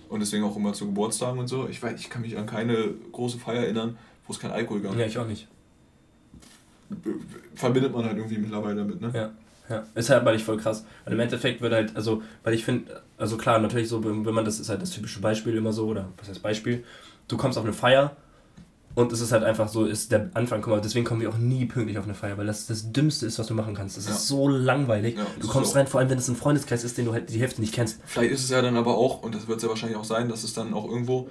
Und deswegen auch immer zu Geburtstagen und so. Ich weiß, ich kann mich an keine große Feier erinnern, wo es kein Alkohol gab. Ja, ich auch nicht. Verbindet man halt irgendwie mittlerweile damit, ne? Ja. Ja, ist halt weil ich voll krass. Weil im Endeffekt wird halt, also, weil ich finde, also klar, natürlich so, wenn man das ist halt das typische Beispiel immer so, oder was heißt Beispiel, du kommst auf eine Feier Und es ist halt einfach so, ist der Anfang, guck mal, deswegen kommen wir auch nie pünktlich auf eine Feier, weil das das Dümmste ist, was du machen kannst. Das ja. ist so langweilig. Ja, du kommst rein, vor allem wenn es ein Freundeskreis ist, den du halt die Hälfte nicht kennst. Vielleicht ist es ja dann aber auch, und das wird es ja wahrscheinlich auch sein, dass es dann auch irgendwo,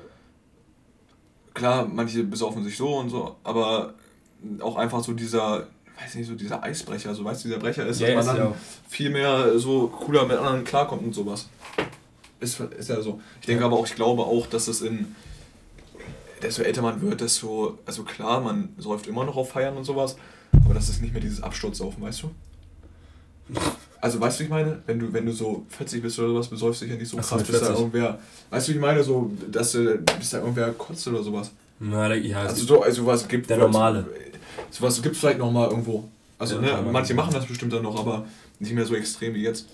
klar, manche besaufen sich so und so, aber auch einfach so dieser, weiß nicht, so dieser Eisbrecher, so weißt du, dieser Brecher ist, ja, dass man dann ja. viel mehr so cooler mit anderen klarkommt und sowas. Ist, ist ja so. Ich denke aber auch, ich glaube auch, dass es in desto älter man wird, desto, also klar, man säuft immer noch auf Feiern und sowas, aber das ist nicht mehr dieses Absturzsaufen, weißt du? Also weißt du, ich meine, wenn du, wenn du so 40 bist oder sowas, besäufst du dich ja nicht so krass, bis da irgendwer, weißt du, ich meine, so, dass du, bis da irgendwer kotzt oder sowas. Na, ja, also so, also was gibt Der normale. Sowas gibt es vielleicht nochmal irgendwo. Also, ja, ne, manche machen das bestimmt dann noch, aber nicht mehr so extrem wie jetzt.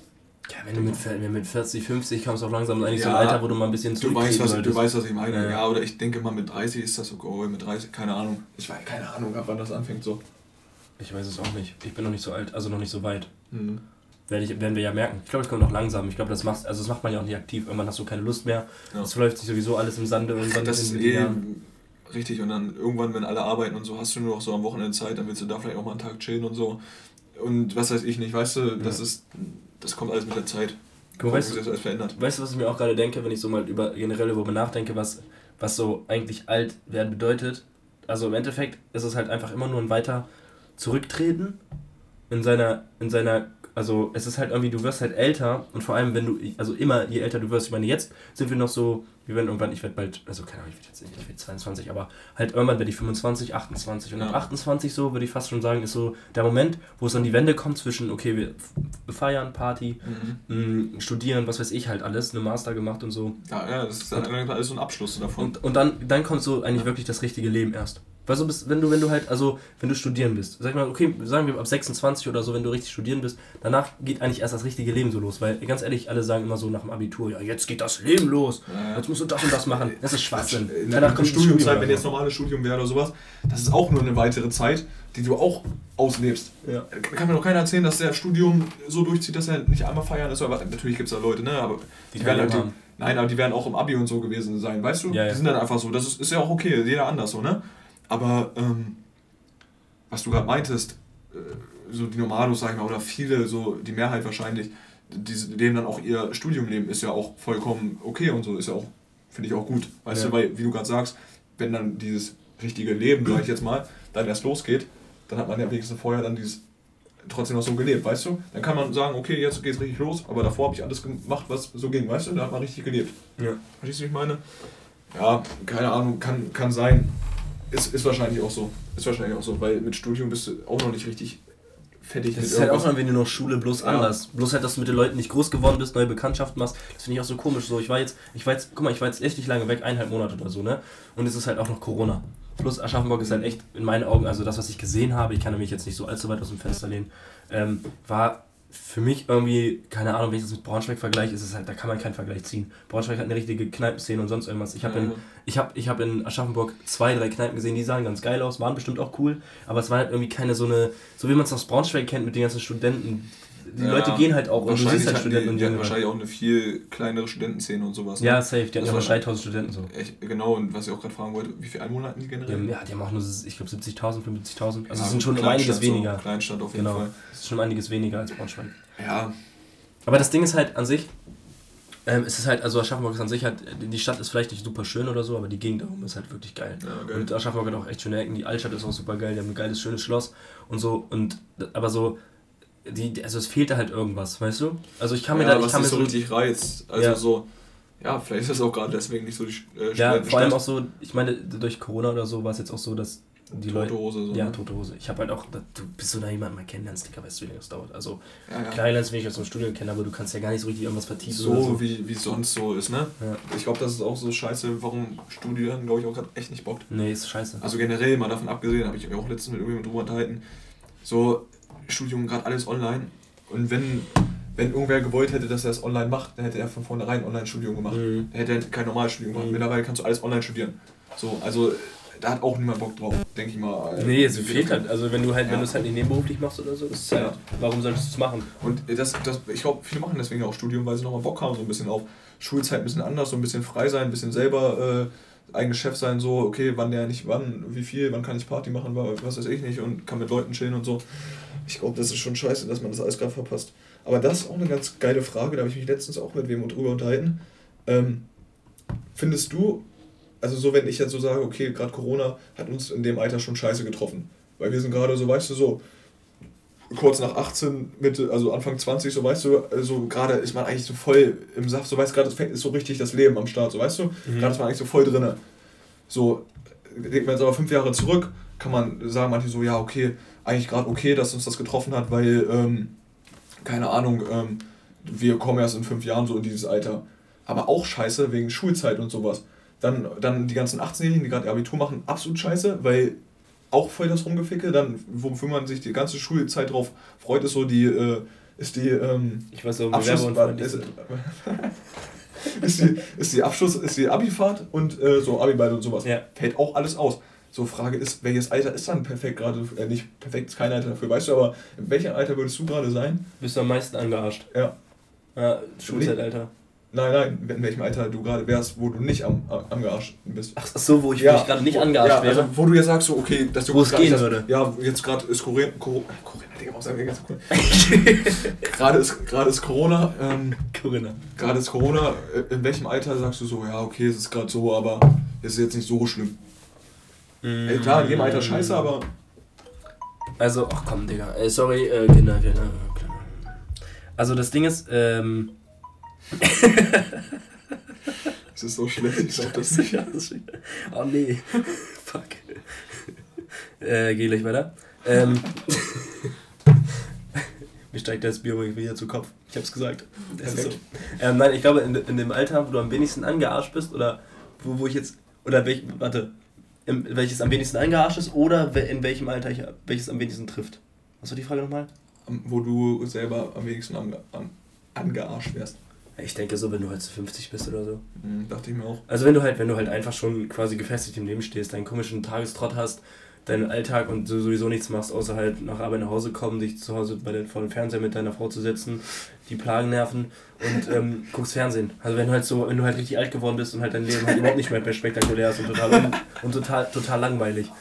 Ja, wenn du mit, mit 40, 50 kommst, auch langsam eigentlich ja, so ein Alter, wo du mal ein bisschen du weißt, was, du weißt, was ich meine. Ja. ja. oder ich denke mal mit 30 ist das so, oh, mit 30, keine Ahnung. Ich weiß keine Ahnung, ab wann das anfängt so. Ich weiß es auch nicht. Ich bin noch nicht so alt, also noch nicht so weit. Mhm. Werde ich, werden wir ja merken. Ich glaube, es kommt noch langsam. Ich glaube, das macht, also das macht man ja auch nicht aktiv. Irgendwann hast du keine Lust mehr. Es ja. läuft sich sowieso alles im Sande. Irgendwann das ist eh richtig. Und dann irgendwann, wenn alle arbeiten und so, hast du nur noch so am Wochenende Zeit, dann willst du da vielleicht auch mal einen Tag chillen und so. Und was weiß ich nicht, weißt du, das ist, das kommt alles mit der Zeit. Guck, weißt, du, verändert. weißt du, was ich mir auch gerade denke, wenn ich so mal über generell darüber nachdenke, was, was so eigentlich alt werden bedeutet? Also im Endeffekt ist es halt einfach immer nur ein weiter Zurücktreten in seiner, in seiner also es ist halt irgendwie, du wirst halt älter und vor allem, wenn du, also immer, je älter du wirst, ich meine, jetzt sind wir noch so, wir werden irgendwann, ich werde bald, also keine Ahnung, ich werde jetzt nicht, ich werde 22, aber halt irgendwann werde ich 25, 28 und ja. ab 28 so, würde ich fast schon sagen, ist so der Moment, wo es an die Wende kommt zwischen, okay, wir feiern, Party, mhm. mh, studieren, was weiß ich halt alles, eine Master gemacht und so. Ja, ja, das ist dann alles so ein Abschluss davon. Und, und dann, dann kommt so eigentlich ja. wirklich das richtige Leben erst. Weißt du, wenn du, wenn du halt, also wenn du studieren bist, sag ich mal, okay, sagen wir ab 26 oder so, wenn du richtig studieren bist, danach geht eigentlich erst das richtige Leben so los. Weil ganz ehrlich, alle sagen immer so nach dem Abitur, ja, jetzt geht das Leben los. Jetzt musst du das und das machen. Das ist Schwachsinn. In danach kommt Studiumzeit, wenn jetzt normales Studium wäre oder sowas, das ist auch nur eine weitere Zeit, die du auch auslebst. Ja. Kann mir doch keiner erzählen, dass der Studium so durchzieht, dass er nicht einmal feiern ist. Aber natürlich gibt es da Leute, ne? Aber die, die werden halt Nein, aber die werden auch im Abi und so gewesen sein, weißt du? Ja, ja. Die sind dann einfach so. Das ist, ist ja auch okay, jeder anders so, ne? Aber ähm, was du gerade meintest, äh, so die Normalos, sag ich mal, oder viele, so die Mehrheit wahrscheinlich, die leben dann auch ihr Studiumleben, ist ja auch vollkommen okay und so, ist ja auch, finde ich auch gut. Weißt ja. du, weil, wie du gerade sagst, wenn dann dieses richtige Leben, sag ich jetzt mal, dann erst losgeht, dann hat man ja wenigstens vorher dann dieses trotzdem noch so gelebt, weißt du? Dann kann man sagen, okay, jetzt geht's richtig los, aber davor habe ich alles gemacht, was so ging, weißt du? Da hat man richtig gelebt. Ja. Verstehst du, wie ich meine? Ja, keine Ahnung, kann, kann sein. Ist, ist wahrscheinlich auch so. Ist wahrscheinlich auch so, weil mit Studium bist du auch noch nicht richtig fertig. Das ist halt auch noch, wenn du noch Schule bloß ja. anders. Bloß halt, dass du mit den Leuten nicht groß geworden bist, neue Bekanntschaften machst. Das finde ich auch so komisch. So, ich war jetzt, ich war jetzt, guck mal, ich war jetzt echt nicht lange weg, eineinhalb Monate oder so, ne? Und es ist halt auch noch Corona. Plus Aschaffenburg ist halt echt in meinen Augen, also das, was ich gesehen habe, ich kann mich jetzt nicht so allzu weit aus dem Fenster lehnen, ähm, war für mich irgendwie, keine Ahnung, wenn ich das mit Braunschweig vergleiche, ist es halt, da kann man keinen Vergleich ziehen. Braunschweig hat eine richtige Kneipenszene und sonst irgendwas. Ich habe in, ich hab, ich hab in Aschaffenburg zwei, drei Kneipen gesehen, die sahen ganz geil aus, waren bestimmt auch cool, aber es war halt irgendwie keine so eine, so wie man es aus Braunschweig kennt mit den ganzen Studenten, die ja, Leute gehen halt auch und du siehst halt Studenten die, und Jüngere. wahrscheinlich auch eine viel kleinere Studentenszene und sowas. Ne? Ja, safe, die hatten ja 3000 Studenten so. Echt, genau, und was ich auch gerade fragen wollte, wie viele Einwohner hatten die generell? Ja, die haben auch nur, ich glaube, 70.000, 75.000. Also es sind schon um einiges weniger. So, Kleinstadt auf jeden genau. Fall. Es ist schon einiges weniger als Braunschweig. Ja. Aber das Ding ist halt an sich, ähm, es ist halt, also Aschaffenburg ist an sich halt, die Stadt ist vielleicht nicht super schön oder so, aber die Gegend darum ist halt wirklich geil. Ja, geil. Und Aschaffenburg hat auch echt schöne Ecken, die Altstadt ist auch super geil, die haben ein geiles, schönes Schloss und so. Und aber so, die, also es fehlte halt irgendwas, weißt du? Also ich kann mir ja, da, ich kann mir so richtig reizt. Also ja. so, ja, vielleicht ist das auch gerade deswegen nicht so die äh, Ja, vor allem auch so, ich meine, durch Corona oder so war es jetzt auch so, dass die tote Leute, Hose. So, ja, ne? tote Hose. Ich habe halt auch, du bist so da jemanden mal kennenlernst, Digga, weißt du, wie lange das dauert. Also, ja, ja. klar lernst du mich aus dem Studium kennen, aber du kannst ja gar nicht so richtig irgendwas vertiefen. So, so. wie es sonst so ist, ne? Ja. Ich glaube, das ist auch so scheiße, warum Studieren, glaube ich, auch gerade echt nicht bockt. Nee, ist scheiße. Also generell, mal davon abgesehen, habe ich mich auch letztens mit irgendjemandem drüber unterhalten, so, Studium gerade alles online und wenn, wenn irgendwer gewollt hätte, dass er es online macht, dann hätte er von vornherein Online-Studium gemacht. Mhm. Dann hätte er kein Normalstudium gemacht. Mhm. Mittlerweile kannst du alles online studieren. So, also da hat auch niemand Bock drauf, denke ich mal. Nee, es fehlt halt. Also wenn du halt, ja. wenn du es halt nicht nebenberuflich machst oder so, ist halt, ja. warum solltest du es machen? Und das, das, ich glaube, viele machen deswegen auch Studium, weil sie nochmal Bock haben, so ein bisschen auf Schulzeit ein bisschen anders, so ein bisschen frei sein, ein bisschen selber eigenes Chef sein, so, okay, wann der nicht wann, wie viel, wann kann ich Party machen, was weiß ich nicht und kann mit Leuten chillen und so. Ich glaube, das ist schon scheiße, dass man das alles gerade verpasst. Aber das ist auch eine ganz geile Frage, da habe ich mich letztens auch mit wem drüber unterhalten. Ähm, findest du, also so, wenn ich jetzt so sage, okay, gerade Corona hat uns in dem Alter schon scheiße getroffen. Weil wir sind gerade so, weißt du, so kurz nach 18, Mitte, also Anfang 20, so weißt du, also gerade ist man eigentlich so voll im Saft, so weißt du, gerade ist so richtig das Leben am Start, so weißt du, mhm. gerade ist man eigentlich so voll drin. So, denkt man jetzt aber fünf Jahre zurück, kann man sagen, manche so, ja, okay, eigentlich gerade okay, dass uns das getroffen hat, weil, ähm, keine Ahnung, ähm, wir kommen erst in fünf Jahren so in dieses Alter. Aber auch scheiße wegen Schulzeit und sowas. Dann, dann die ganzen 18-Jährigen, die gerade Abitur machen, absolut scheiße, weil auch voll das Rumgeficke. Dann, wofür man sich die ganze Schulzeit drauf freut, ist so die, äh, ist die, ähm, ich weiß auch, Abschluss, ist, *laughs* ist, die, ist die Abschluss, ist die Abifahrt und äh, so Abiball und sowas. Ja. Fällt auch alles aus. So, Frage ist, welches Alter ist dann perfekt gerade? Äh, nicht perfekt ist kein Alter dafür, weißt du, aber in welchem Alter würdest du gerade sein? Bist du am meisten angearscht? Ja. Ja, Schulzeitalter. Nein, nein, in welchem Alter du gerade wärst, wo du nicht am, am angearscht bist. Ach so, wo ich, ja, gerade nicht angearscht ja, wäre. Also, wo du ja sagst, so, okay, dass du. Wo es gehen das, würde. Ja, jetzt gerade ist Corona. Corona, Digga, warum sagen wir ganz *laughs* gerade ist, gerade ist Corona. Ähm, Corona. Gerade ist Corona. Äh, in welchem Alter sagst du so, ja, okay, es ist gerade so, aber es ist jetzt nicht so schlimm? Mm. Ey, klar, in jedem Alter scheiße, aber. Also, ach komm, Digga. Ey, sorry, äh, Kinder, Kinder. Also, das Ding ist, ähm Es ist so schlecht, ich sag das nicht. oh nee. *laughs* Fuck. Äh, geh gleich weiter. Ähm. Mir steigt das Bier wieder zu Kopf. Ich hab's gesagt. Das ist so. Ähm, nein, ich glaube, in, in dem Alter, wo du am wenigsten angearscht bist, oder wo, wo ich jetzt. Oder welch, warte. Im, welches am wenigsten angearscht ist, oder in welchem Alter ich, welches am wenigsten trifft. Was war die Frage nochmal? Wo du selber am wenigsten ange, an, angearscht wärst. Ich denke so, wenn du halt zu 50 bist oder so. Mhm, dachte ich mir auch. Also wenn du halt, wenn du halt einfach schon quasi gefestigt im Leben stehst, deinen komischen Tagestrott hast, deinen Alltag und du sowieso nichts machst, außer halt nach Arbeit nach Hause kommen, dich zu Hause bei den, vor dem Fernseher mit deiner Frau zu setzen, die Plagen nerven und ähm, *laughs* guckst Fernsehen. Also wenn du halt so, wenn du halt richtig alt geworden bist und halt dein Leben halt überhaupt nicht mehr spektakulär ist und total, un, und total, total langweilig.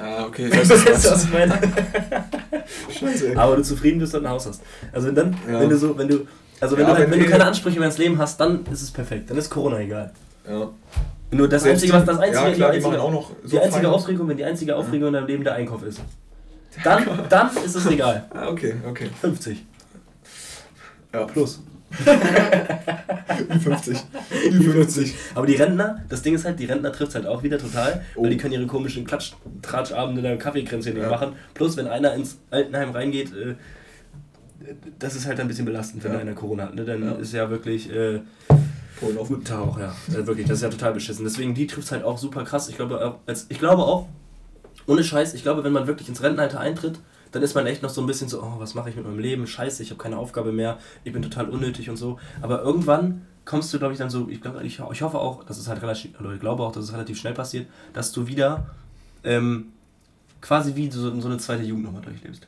Ah, okay. *laughs* Das ist das, was ich meine. *laughs* Scheiße. Aber du zufrieden bist und ein Haus hast. Also wenn dann, ja. wenn du so, wenn du also wenn, ja, du, wenn, wenn du keine Ansprüche mehr ins Leben hast, dann ist es perfekt. Dann ist Corona egal. Ja. Nur das einzige, was das einzige, ja, klar, die einzige, auch noch so die einzige Aufregung, wenn die einzige Aufregung in deinem Leben der Einkauf ist. *laughs* Dann, dann ist es egal. Ah, okay, okay. 50. Ja. Plus. Wie 50. Wie 50. Aber die Rentner, das Ding ist halt, die Rentner trifft es halt auch wieder total, oh. weil die können ihre komischen Klatsch-Tratschabende in der Kaffeekränzchen nicht ja. machen. Plus, wenn einer ins Altenheim reingeht, äh, das ist halt ein bisschen belastend, wenn ja. einer Corona hat. Ne? Dann ja. ist ja wirklich. Äh, Guten Tag auch, ja. Also wirklich, das ist ja total beschissen. Deswegen, die trifft es halt auch super krass. Ich glaube, auch, als, ich glaube auch, ohne Scheiß, ich glaube, wenn man wirklich ins Rentenalter eintritt, dann ist man echt noch so ein bisschen so, oh, was mache ich mit meinem Leben? Scheiße, ich habe keine Aufgabe mehr, ich bin total unnötig und so. Aber irgendwann kommst du, glaube ich, dann so, ich, glaub, ich, ich hoffe auch, dass es halt relativ, oder ich glaube auch, dass es relativ schnell passiert, dass du wieder ähm, quasi wie so, so eine zweite Jugend nochmal durchlebst.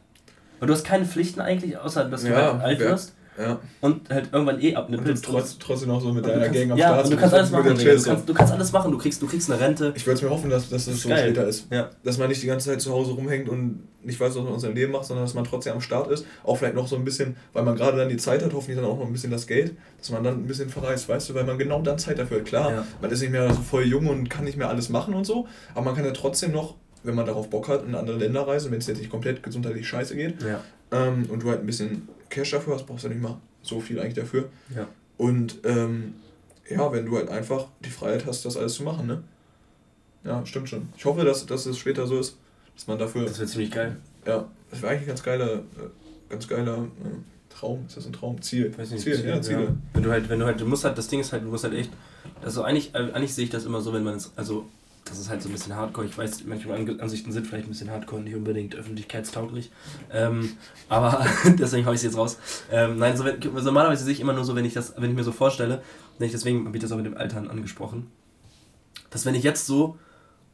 Weil du hast keine Pflichten eigentlich, außer dass du ja, halt alt wirst. Ja. Und halt irgendwann eh abnippelst. Und du trotz, trotzdem noch so mit deiner kannst, Gang am ja, Start. Und du kannst alles machen. Du kannst, du kannst alles machen. Du kriegst, du kriegst eine Rente. Ich würde es mir hoffen, dass, dass das, das so geil. später ist. Ja. Dass man nicht die ganze Zeit zu Hause rumhängt und nicht weiß, was man in seinem Leben macht, sondern dass man trotzdem am Start ist. Auch vielleicht noch so ein bisschen, weil man gerade dann die Zeit hat, hoffentlich dann auch noch ein bisschen das Geld, dass man dann ein bisschen verreist, weißt du, weil man genau dann Zeit dafür hat. Klar, ja. man ist nicht mehr so voll jung und kann nicht mehr alles machen und so, aber man kann ja trotzdem noch wenn man darauf Bock hat, in andere Länder reisen, wenn es jetzt nicht komplett gesundheitlich scheiße geht. Ja. Ähm, und du halt ein bisschen Cash dafür hast, brauchst du ja nicht mal so viel eigentlich dafür. Ja. Und ähm, ja, wenn du halt einfach die Freiheit hast, das alles zu machen, ne? Ja, stimmt schon. Ich hoffe, dass, dass es später so ist, dass man dafür. Das wäre ziemlich geil. Ja, das wäre eigentlich ein ganz geiler, äh, ganz geiler äh, Traum. Ist das ein Traum? Ziel. Weiß nicht, Ziel, Ziel, ja, Ziele. Ja. Wenn du halt, wenn du halt, du musst halt, das Ding ist halt, du musst halt echt. Also eigentlich, äh, eigentlich sehe ich das immer so, wenn man es, also das ist halt so ein bisschen hardcore. Ich weiß, manche Ansichten sind vielleicht ein bisschen hardcore, nicht unbedingt öffentlichkeitstauglich. Ähm, aber *laughs* deswegen habe ich es jetzt raus. Ähm, nein, so, wenn, also normalerweise sehe ich immer nur so, wenn ich das, wenn ich mir so vorstelle, ich, deswegen habe ich das auch mit dem Altern angesprochen, dass wenn ich jetzt so,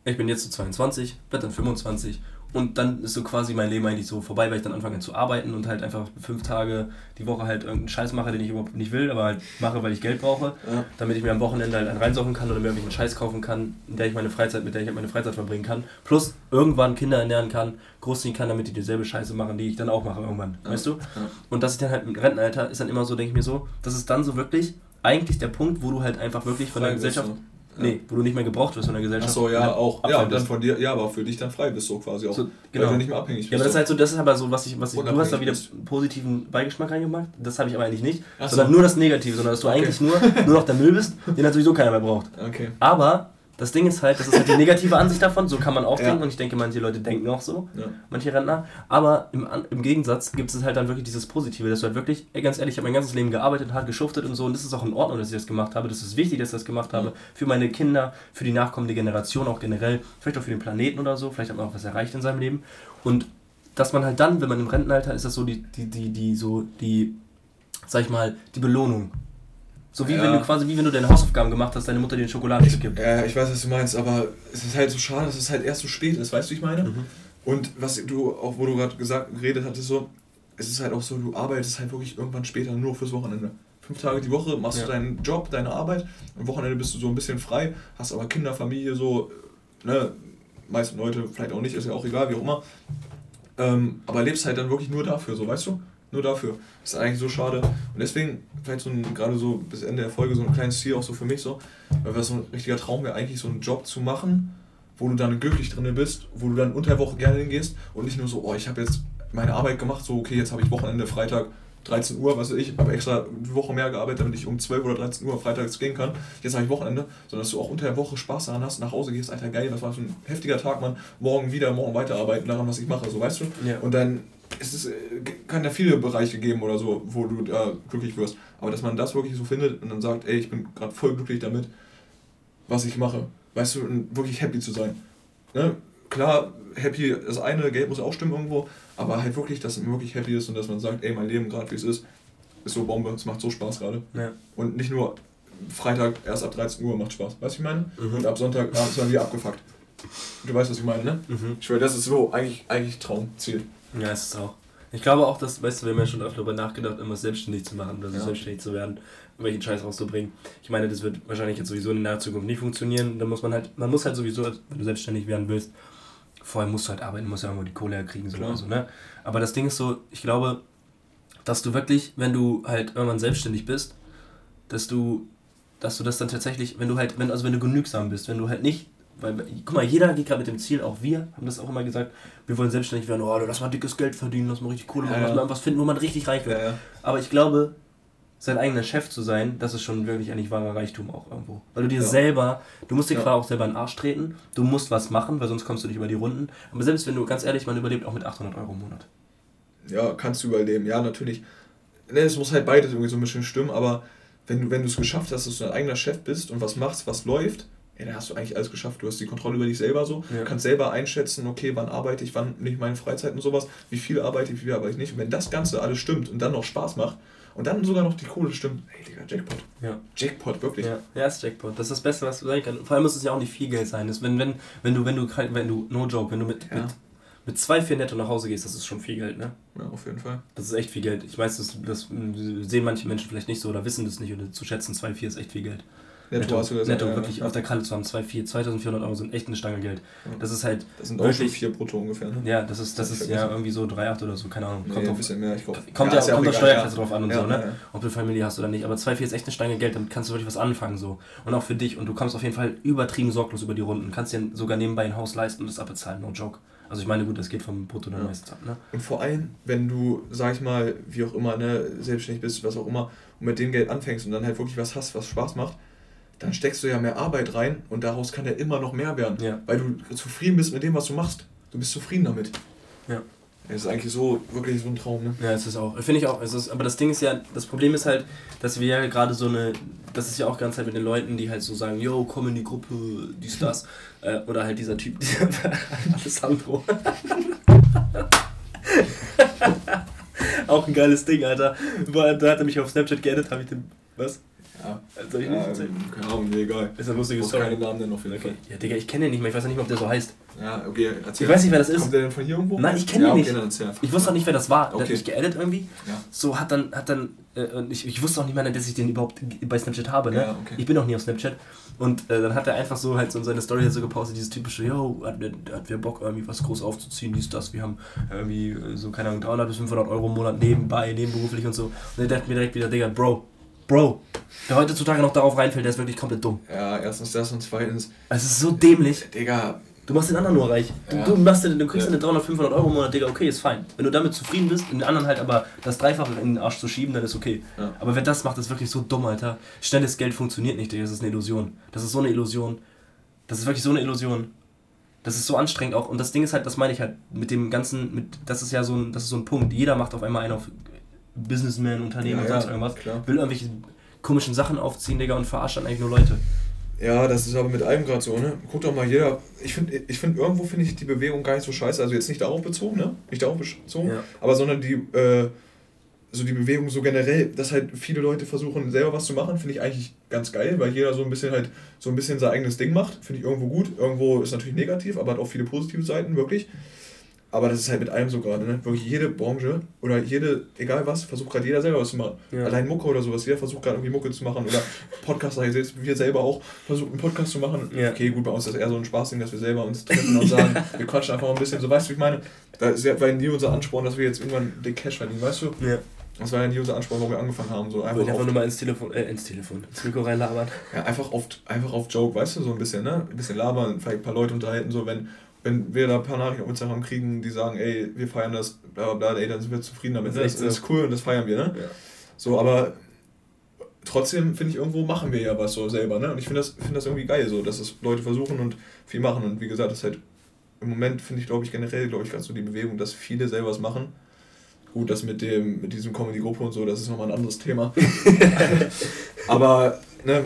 ich bin jetzt so 22, werde dann 25 Und dann ist so quasi mein Leben eigentlich so vorbei, weil ich dann anfange zu arbeiten und halt einfach fünf Tage die Woche halt irgendeinen Scheiß mache, den ich überhaupt nicht will, aber halt mache, weil ich Geld brauche, ja. damit ich mir am Wochenende halt einen reinsaufen kann oder mir irgendwelchen Scheiß kaufen kann, in der ich meine Freizeit, mit der ich halt meine Freizeit verbringen kann. Plus irgendwann Kinder ernähren kann, großziehen kann, damit die dieselbe Scheiße machen, die ich dann auch mache irgendwann. Ja. Weißt du? Ja. Und das ist dann halt im Rentenalter, ist dann immer so, denke ich mir so, das ist dann so wirklich eigentlich der Punkt, wo du halt einfach wirklich von der Gesellschaft. So. Nee, wo du nicht mehr gebraucht wirst von der Gesellschaft. Achso, ja, auch. Ja, und dann von dir, ja, aber für dich dann frei bist, so quasi auch. So, genau. Weil du nicht mehr abhängig bist. Ja, aber das ist halt so, das ist aber so, was ich, was ich, du hast da wieder bist. positiven Beigeschmack reingemacht, das habe ich aber eigentlich nicht, Ach sondern so. nur das Negative, sondern dass du okay. eigentlich nur, *laughs* nur noch der Müll bist, den halt sowieso keiner mehr braucht. Okay. Aber das Ding ist halt, das ist halt die negative *laughs* Ansicht davon, so kann man auch ja. denken und ich denke, manche Leute denken auch so, ja. manche Rentner. Aber im, im Gegensatz gibt es halt dann wirklich dieses Positive, dass du halt wirklich, ey, ganz ehrlich, ich habe mein ganzes Leben gearbeitet, hart geschuftet und so und das ist auch in Ordnung, dass ich das gemacht habe. Das ist wichtig, dass ich das gemacht habe. Für meine Kinder, für die nachkommende Generation auch generell, vielleicht auch für den Planeten oder so, vielleicht hat man auch was erreicht in seinem Leben. Und dass man halt dann, wenn man im Rentenalter ist, das so die, die, die, die, so die, sag ich mal, die Belohnung so wie ja. wenn du quasi, wie wenn du deine Hausaufgaben gemacht hast, deine Mutter dir Schokolade gibt. Ja, ich weiß, was du meinst, aber es ist halt so schade, dass es halt erst so spät ist, weißt du, ich meine? Mhm. Und was du, auch wo du gerade gesagt, geredet hattest, so, es ist halt auch so, du arbeitest halt wirklich irgendwann später nur fürs Wochenende. Fünf Tage die Woche machst ja. du deinen Job, deine Arbeit, am Wochenende bist du so ein bisschen frei, hast aber Kinder, Familie, so, ne, meisten Leute vielleicht auch nicht, ist ja auch egal, wie auch immer. Ähm, aber lebst halt dann wirklich nur dafür, so, weißt du? Nur dafür. Das ist eigentlich so schade. Und deswegen, vielleicht so ein, gerade so bis Ende der Folge, so ein kleines Ziel auch so für mich so, weil das so ein richtiger Traum wäre, eigentlich so einen Job zu machen, wo du dann glücklich drin bist, wo du dann unter der Woche gerne hingehst und nicht nur so, oh, ich habe jetzt meine Arbeit gemacht, so, okay, jetzt habe ich Wochenende, Freitag, 13 Uhr, was weiß ich, habe extra eine Woche mehr gearbeitet, damit ich um 12 oder 13 Uhr freitags gehen kann. Jetzt habe ich Wochenende, sondern dass du auch unter der Woche Spaß daran hast, nach Hause gehst, Alter, geil, das war so ein heftiger Tag, man, morgen wieder, morgen weiterarbeiten daran, was ich mache, so weißt du? Ja. Und dann es ist, äh, kann ja viele Bereiche geben oder so, wo du da glücklich wirst. Aber dass man das wirklich so findet und dann sagt, ey, ich bin gerade voll glücklich damit, was ich mache. Weißt du, wirklich happy zu sein. Ne? Klar, happy, das eine, Geld muss auch stimmen irgendwo, aber halt wirklich, dass man wirklich happy ist und dass man sagt, ey, mein Leben gerade wie es ist, ist so Bombe, es macht so Spaß gerade. Ja. Und nicht nur Freitag erst ab 13 Uhr macht Spaß, weißt du, ich meine? Mhm. Und ab Sonntag abends dann wieder abgefuckt. Du weißt, was ich meine, ne? Mhm. Ich schwöre, das ist so eigentlich, eigentlich Traumziel. Ja, ist es auch. Ich glaube auch, dass, weißt du, wir haben ja schon öfter darüber nachgedacht, immer selbstständig zu machen oder ja. selbstständig zu werden, welchen Scheiß rauszubringen. Ich meine, das wird wahrscheinlich jetzt sowieso in der Zukunft nicht funktionieren. Da muss man halt, man muss halt sowieso, wenn du selbstständig werden willst, vorher musst du halt arbeiten, musst ja irgendwo die Kohle herkriegen, so oder so, ne? Aber das Ding ist so, ich glaube, dass du wirklich, wenn du halt irgendwann selbstständig bist, dass du, dass du das dann tatsächlich, wenn du halt, wenn, also wenn du genügsam bist, wenn du halt nicht weil, guck mal, jeder geht gerade mit dem Ziel, auch wir haben das auch immer gesagt, wir wollen selbstständig werden, oh, lass mal dickes Geld verdienen, lass mal richtig Kohle machen, ja, lass mal irgendwas finden, wo man richtig reich wird. Ja, ja. Aber ich glaube, sein eigener Chef zu sein, das ist schon wirklich eigentlich wahrer Reichtum auch irgendwo. Weil du dir selber, du musst dir ja. auch selber in den Arsch treten, du musst was machen, weil sonst kommst du nicht über die Runden. Aber selbst wenn du, ganz ehrlich, man überlebt auch mit 800 Euro im Monat. Ja, kannst du überleben, ja, natürlich. Ne, es muss halt beides irgendwie so ein bisschen stimmen, aber wenn du wenn es geschafft hast, dass du dein eigener Chef bist und was machst, was läuft, ja, dann hast du eigentlich alles geschafft. Du hast die Kontrolle über dich selber so, ja. kannst selber einschätzen, okay, wann arbeite ich, wann nicht meine Freizeit und sowas, wie viel arbeite ich, wie viel arbeite ich nicht. Und wenn das Ganze alles stimmt und dann noch Spaß macht und dann sogar noch die Kohle stimmt, hey Digga, Jackpot. Ja. Jackpot, wirklich. Ja, ja ist Jackpot. Das ist das Beste, was du sagen kannst. Vor allem muss es ja auch nicht viel Geld sein. Das, wenn, wenn, wenn du, wenn du, wenn du, no joke, wenn du mit, ja. mit mit zwei, vier netto nach Hause gehst, das ist schon viel Geld, ne? Ja, auf jeden Fall. Das ist echt viel Geld. Ich weiß, das, das sehen manche Menschen vielleicht nicht so oder wissen das nicht oder zu schätzen, zwei, vier ist echt viel Geld. Netto, netto, gesagt, netto ja, wirklich ja. auf der Kralle zu haben, 2400 Euro sind echt eine Stange Geld. Das ist halt. Das sind auch schon 4 brutto ungefähr. Ne? Ja, das ist, das, ist ja irgendwie so 3,8 oder so, keine Ahnung. Kommt nee, ein bisschen mehr, ich glaube. Kommt ja, ja kommt auf Steuerklasse drauf an und so, ne? Ob du Familie hast oder nicht. Aber 2,4 ist echt eine Stange Geld, damit kannst du wirklich was anfangen so. Und auch für dich. Und du kommst auf jeden Fall übertrieben sorglos über die Runden. Kannst dir sogar nebenbei ein Haus leisten und das abbezahlen, no joke. Also ich meine, gut, das geht vom Brutto dann meistens ab, ne? Und vor allem, wenn du, sag ich mal, wie auch immer, ne, selbstständig bist, was auch immer, und mit dem Geld anfängst und dann halt wirklich was hast, was Spaß macht, dann steckst du ja mehr Arbeit rein und daraus kann ja immer noch mehr werden. Ja. Weil du zufrieden bist mit dem, was du machst. Du bist zufrieden damit. Ja. Es ist eigentlich so, wirklich so ein Traum, ne? Ja, es ist auch. Finde ich auch. Es ist, aber das Ding ist ja, das Problem ist halt, dass wir ja gerade so eine, das ist ja auch ganz halt mit den Leuten, die halt so sagen, yo, komm in die Gruppe, dies, *laughs* das. äh, oder halt dieser Typ, *laughs* dieser Alessandro. *laughs* auch ein geiles Ding, Alter. Da hat er mich auf Snapchat geedit, habe ich den, was? Ja. Soll ich nicht erzählen? Keine Ahnung, mir egal. Ist eine lustige Story. keine Namen denn auf jeden Fall. Ja, Digga, ich kenne den nicht mehr. Ich weiß auch nicht mehr, ob der so heißt. Ja, okay, erzähl. Ich weiß nicht, wer das ist. Kommt der denn von hier irgendwo? Nein, ich kenne ja, den okay, nicht. Ich wusste auch nicht, wer das war. Okay. Der hat mich geedit irgendwie. Ja. So hat dann, hat dann, äh, ich, ich wusste auch nicht mehr, dass ich den überhaupt bei Snapchat habe, ne? Ja, okay. Ich bin auch nie auf Snapchat. Und äh, dann hat er einfach so halt so in seine Story halt so gepostet, dieses typische, yo, hat, hat wir Bock irgendwie was groß aufzuziehen, dies, das. Wir haben irgendwie äh, so, keine Ahnung, 300 bis 500 Euro im Monat nebenbei, nebenberuflich und so. Und er dachte mir direkt wieder, Digga, Bro, Bro, wer heutzutage noch darauf reinfällt, der ist wirklich komplett dumm. Ja, erstens das und zweitens. Es ist so dämlich. Digga. Du machst den anderen nur reich. Du, ja. du, machst du kriegst ja. eine 300, 500 Euro im Monat, Digga, okay, ist fein. Wenn du damit zufrieden bist, den anderen halt aber das Dreifache in den Arsch zu schieben, dann ist okay. Ja. Aber wer das macht, ist wirklich so dumm, Alter. Schnelles Geld funktioniert nicht, Digga, das ist eine Illusion. Das ist so eine Illusion. Das ist wirklich so eine Illusion. Das ist so anstrengend auch. Und das Ding ist halt, das meine ich halt mit dem ganzen, mit, das ist ja so ein, das ist so ein Punkt. Jeder macht auf einmal einen auf Businessman, Unternehmen ja, sonst irgendwas. Klar. Will irgendwelche komischen Sachen aufziehen, Digga, und verarscht dann eigentlich nur Leute. Ja, das ist aber mit allem gerade so, ne? Guck doch mal, jeder. Ich finde, ich find, irgendwo finde ich die Bewegung gar nicht so scheiße. Also jetzt nicht darauf bezogen, ne? Nicht darauf bezogen, ja. aber sondern die, äh, so die Bewegung so generell, dass halt viele Leute versuchen, selber was zu machen, finde ich eigentlich ganz geil, weil jeder so ein bisschen halt so ein bisschen sein eigenes Ding macht. Finde ich irgendwo gut. Irgendwo ist natürlich negativ, aber hat auch viele positive Seiten, wirklich. Aber das ist halt mit allem so gerade, ne? Wirklich jede Branche oder jede, egal was, versucht gerade jeder selber was zu machen. Ja. Allein Mucke oder sowas, jeder versucht gerade irgendwie Mucke zu machen. Oder Podcaster, ihr seht, wir selber auch versuchen einen Podcast zu machen. Ja. Okay, gut, bei uns ist das eher so ein Spaßding, dass wir selber uns treffen und sagen, *laughs* wir quatschen einfach mal ein bisschen. So, weißt du, wie ich meine? Da ist ja nie unser Ansporn, dass wir jetzt irgendwann den Cash verdienen, weißt du? Ja. Das war ja nie unser Ansporn, wo wir angefangen haben. So einfach, einfach nur mal ins Telefon, äh, ins Telefon, ins Mikro reinlabern. Ja, einfach auf, einfach auf Joke, weißt du, so ein bisschen, ne? Ein bisschen labern, vielleicht ein paar Leute unterhalten, so wenn wenn wir da ein paar Nachrichten auf Instagram kriegen, die sagen, ey, wir feiern das, bla bla bla, ey, dann sind wir zufrieden damit. Das ist, das ist cool und das feiern wir, ne? Ja. So, aber trotzdem finde ich, irgendwo machen wir ja was so selber, ne? Und ich finde das, find das irgendwie geil, so, dass es Leute versuchen und viel machen. Und wie gesagt, das ist halt im Moment finde ich, glaube ich, generell, glaube ich, ganz so die Bewegung, dass viele selber was machen. Gut, das mit dem, mit diesem Comedy-Gruppe und so, das ist nochmal ein anderes Thema. *laughs* aber, ne,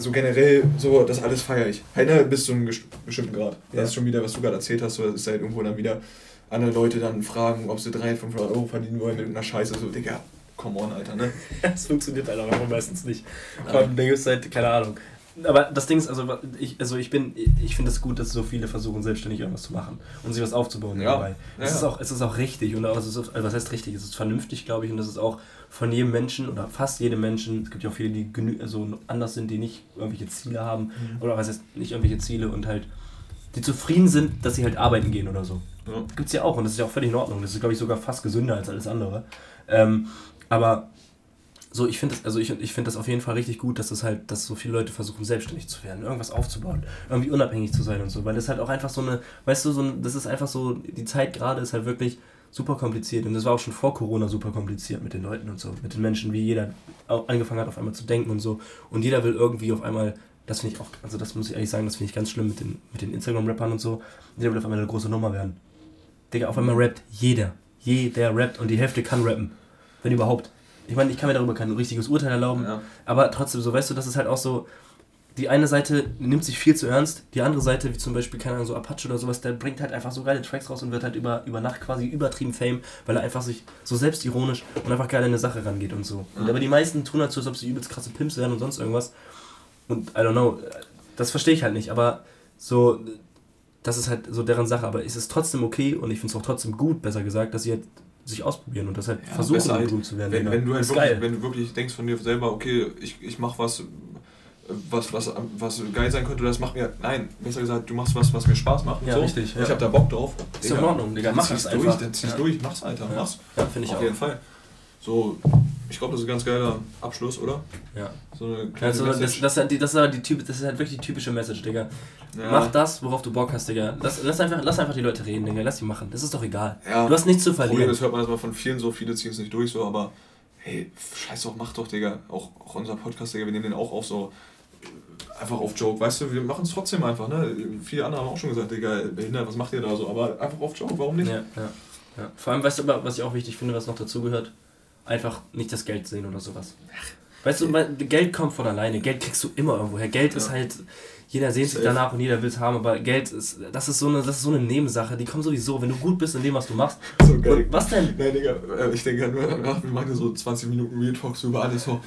also generell so, das alles feiere ich. Halt, ne, bis zu einem bestimmten Grad. Ja. Das ist schon wieder, was du gerade erzählt hast, so, das ist halt irgendwo dann wieder andere Leute dann fragen, ob sie 300, 500 Euro verdienen wollen mit einer Scheiße. So, Digga, come on, Alter, ne? *laughs* das funktioniert halt auch meistens nicht. Vor allem, Ding ist halt, keine Ahnung. Aber das Ding ist, also ich, also ich bin, ich finde es gut, dass so viele versuchen, selbstständig irgendwas zu machen und sich was aufzubauen ja. dabei. Ja, es, ja. Ist auch, es ist auch richtig und also, also was heißt richtig? Es ist vernünftig, glaube ich, und das ist auch von jedem Menschen oder fast jedem Menschen, es gibt ja auch viele, die genü also anders sind, die nicht irgendwelche Ziele haben mhm. oder was heißt nicht irgendwelche Ziele und halt die zufrieden sind, dass sie halt arbeiten gehen oder so. Ja. Gibt es ja auch und das ist ja auch völlig in Ordnung. Das ist, glaube ich, sogar fast gesünder als alles andere. Ähm, aber so, ich finde das, also ich, ich finde das auf jeden Fall richtig gut, dass das halt, dass so viele Leute versuchen, selbstständig zu werden, irgendwas aufzubauen, irgendwie unabhängig zu sein und so, weil das halt auch einfach so eine, weißt du, so ein, das ist einfach so, die Zeit gerade ist halt wirklich, super kompliziert. Und das war auch schon vor Corona super kompliziert mit den Leuten und so, mit den Menschen, wie jeder angefangen hat, auf einmal zu denken und so. Und jeder will irgendwie auf einmal, das finde ich auch, also das muss ich ehrlich sagen, das finde ich ganz schlimm mit den, mit den Instagram-Rappern und so. Jeder will auf einmal eine große Nummer werden. Digga, auf einmal rappt jeder. Jeder rappt und die Hälfte kann rappen. Wenn überhaupt. Ich meine, ich kann mir darüber kein richtiges Urteil erlauben, ja. aber trotzdem, so weißt du, das ist halt auch so, die eine Seite nimmt sich viel zu ernst, die andere Seite, wie zum Beispiel, keine Ahnung, so Apache oder sowas, der bringt halt einfach so geile Tracks raus und wird halt über, über Nacht quasi übertrieben Fame, weil er einfach sich so selbstironisch und einfach geil an eine Sache rangeht und so. Und aber die meisten tun halt so, als ob sie übelst krasse Pimps wären und sonst irgendwas. Und I don't know, das verstehe ich halt nicht, aber so, das ist halt so deren Sache, aber es ist trotzdem okay und ich finde es auch trotzdem gut, besser gesagt, dass sie halt sich ausprobieren und das halt ja, versuchen, halt, zu werden. Wenn, wenn, du halt wirklich, wenn du wirklich denkst von dir selber, okay, ich, ich mache was, was, was, was geil sein könnte, das macht mir. Nein, besser gesagt, du machst was, was mir Spaß macht. Ja, so. richtig. Ja. Ich hab da Bock drauf. Ist in Ordnung, Digga. Mach das einfach. Durch, dann zieh's ja. durch, mach's, Alter. Ja. Mach's. Ja, finde ich Auf auch. Auf jeden Fall. So, ich glaube, das ist ein ganz geiler Abschluss, oder? Ja. So eine also, das, das, ist das, ist die typ, das ist halt wirklich die typische Message, Digga. Ja. Mach das, worauf du Bock hast, Digga. Lass, lass, einfach, lass einfach die Leute reden, Digga. Lass sie machen. Das ist doch egal. Ja. Du hast nichts zu verlieren. Das hört man erstmal von vielen so, viele ziehen es nicht durch, so, aber hey, scheiß doch, mach doch, Digga. Auch, auch unser Podcast, Digga, wir nehmen den auch auf so einfach auf Joke, weißt du, wir machen es trotzdem einfach, ne? Viele andere haben auch schon gesagt, Digga, behindert, was macht ihr da so? Aber einfach auf Joke, warum nicht? Ja, ja, ja. Vor allem, weißt du, was ich auch wichtig finde, was noch dazugehört? Einfach nicht das Geld sehen oder sowas. Weißt du, Geld kommt von alleine. Geld kriegst du immer irgendwoher. Geld ja. ist halt, jeder sehnt sich danach und jeder will es haben, aber Geld ist, das ist so eine, das ist so eine Nebensache. Die kommt sowieso, wenn du gut bist in dem, was du machst. So geil. was denn? Nein, Digga, äh, ich denke, wir machen so 20 Minuten Real Talks über alles so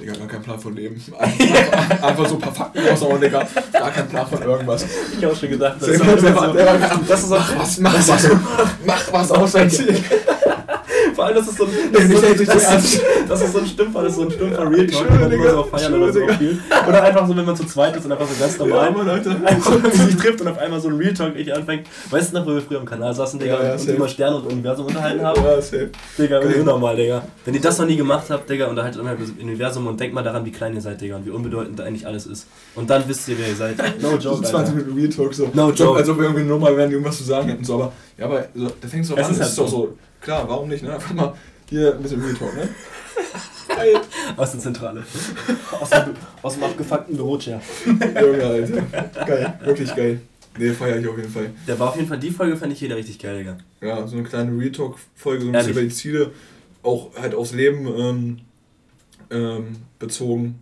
Digga, gar keinen Plan von Leben. *laughs* Einfach, einfach so ein paar Fakten raushauen, Digga. Gar keinen Plan von irgendwas. Ich hab auch schon gedacht, das, ist, so, das ist so, mach was, mach was, mach was *laughs* aus dein Ziel. *laughs* Vor allem, das ist so ein, das ist so, das, das ist so ein Stümper, das ist so ein Stümper Real Talk, den man so feiern oder so spielt. Oder einfach so, wenn man zu zweit ist und einfach so ganz normal ja, Alter. einfach *laughs* sich trifft und auf einmal so ein Real Talk richtig anfängt. Weißt du noch, wo wir früher am Kanal saßen, Digga, ja, ja, und immer Sterne und Universum unterhalten haben? Ja, safe. Digga, unnormal, Digga. Wenn ihr das noch nie gemacht habt, Digga, unterhaltet euch mit dem Universum und denkt mal daran, wie klein ihr seid, Digga, und wie unbedeutend eigentlich alles ist. Und dann wisst ihr, wer ihr seid. No *laughs* joke, 20 Minuten Real Talk so. No joke. Als ob wir irgendwie nur mal werden, irgendwas zu sagen hätten, so, aber, ja, aber so, da fängt es doch an, ist, ist doch so, klar, warum nicht, ne? Einfach mal hier ein bisschen Real Talk, ne? *laughs* Geil. Aus der Zentrale. Aus dem, aus dem abgefuckten Bürochair. Junge, Alter. Geil, wirklich geil. Nee, feier ich auf jeden Fall. Der war auf jeden Fall, die Folge fand ich jeder richtig geil, Digga. Ja, so eine kleine Real Talk-Folge, so ein bisschen über die Ziele, auch halt aufs Leben ähm, ähm, bezogen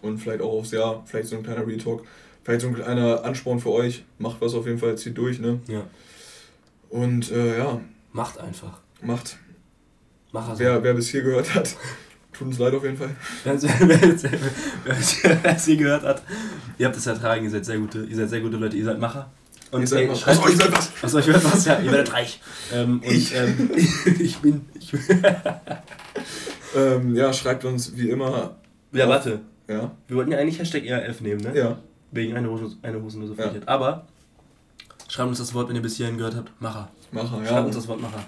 und vielleicht auch aufs Jahr, vielleicht so ein kleiner Real Talk. Vielleicht so ein kleiner Ansporn für euch. Macht was auf jeden Fall, zieht durch, ne? Ja. Und äh, ja. Macht einfach. Macht. Mach also. wer, wer bis hier gehört hat, *laughs* tut uns leid auf jeden Fall. wer, es *laughs* hier gehört hat, ihr habt es ertragen, ihr seid sehr gute, ihr seid sehr gute Leute, ihr seid Macher. Und ihr seid ey, schreibt, aus euch wird was. Aus euch wird was, ja, ihr werdet *laughs* reich. Ähm, und, ich. Ähm, ich bin. Ich bin ähm, ja, schreibt uns wie immer. Ja, warte. Ja. Wir wollten ja eigentlich Hashtag ERF nehmen, ne? Ja. Wegen eine, Hose, eine Hosenlose ja. Aber schreibt uns das Wort, wenn ihr bis hierhin gehört habt. Macher. Macher, ja. Schreibt uns das Wort Macher.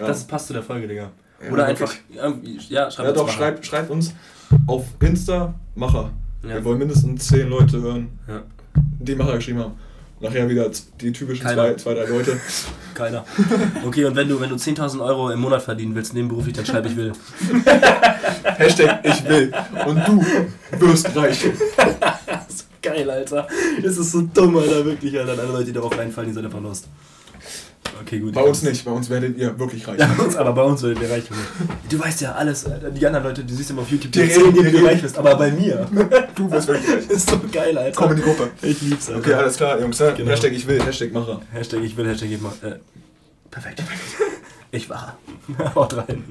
Ja. Das passt zu der Folge, Digga. Ja, Oder einfach, ja, schreibt ja, doch, schreibt, schreibt uns auf Insta Macher. Ja. Wir wollen mindestens zehn Leute hören, ja. die Macher geschrieben haben. Nachher wieder die typischen zwei, zwei, drei Leute. *laughs* Keiner. Okay, und wenn du, wenn du 10.000 Euro im Monat verdienen willst, nebenberuflich, dann schreib ich will. *laughs* Hashtag ich will. Und du wirst reich. *laughs* so geil, Alter. Das ist so dumm, Alter. Wirklich, Alter. Alle Leute, die darauf reinfallen, die sind einfach lost. Okay, gut. Bei uns nicht, bei uns werdet ihr wirklich reich. Ja, bei uns, aber bei uns werdet ihr reich. Du weißt ja alles, die anderen Leute, die siehst du immer auf YouTube, die erzählen dir, wie du reich bist, aber bei mir. *laughs* Du wirst wirklich reich. *laughs* ist so geil, Alter. Komm in die Gruppe. Ich lieb's, Alter. Okay, alles klar, Jungs. Ne? Genau. Hashtag ich will, Hashtag Macher. Hashtag ich will, Hashtag ich mache. Äh, perfekt. *laughs* Ich war. Haut rein.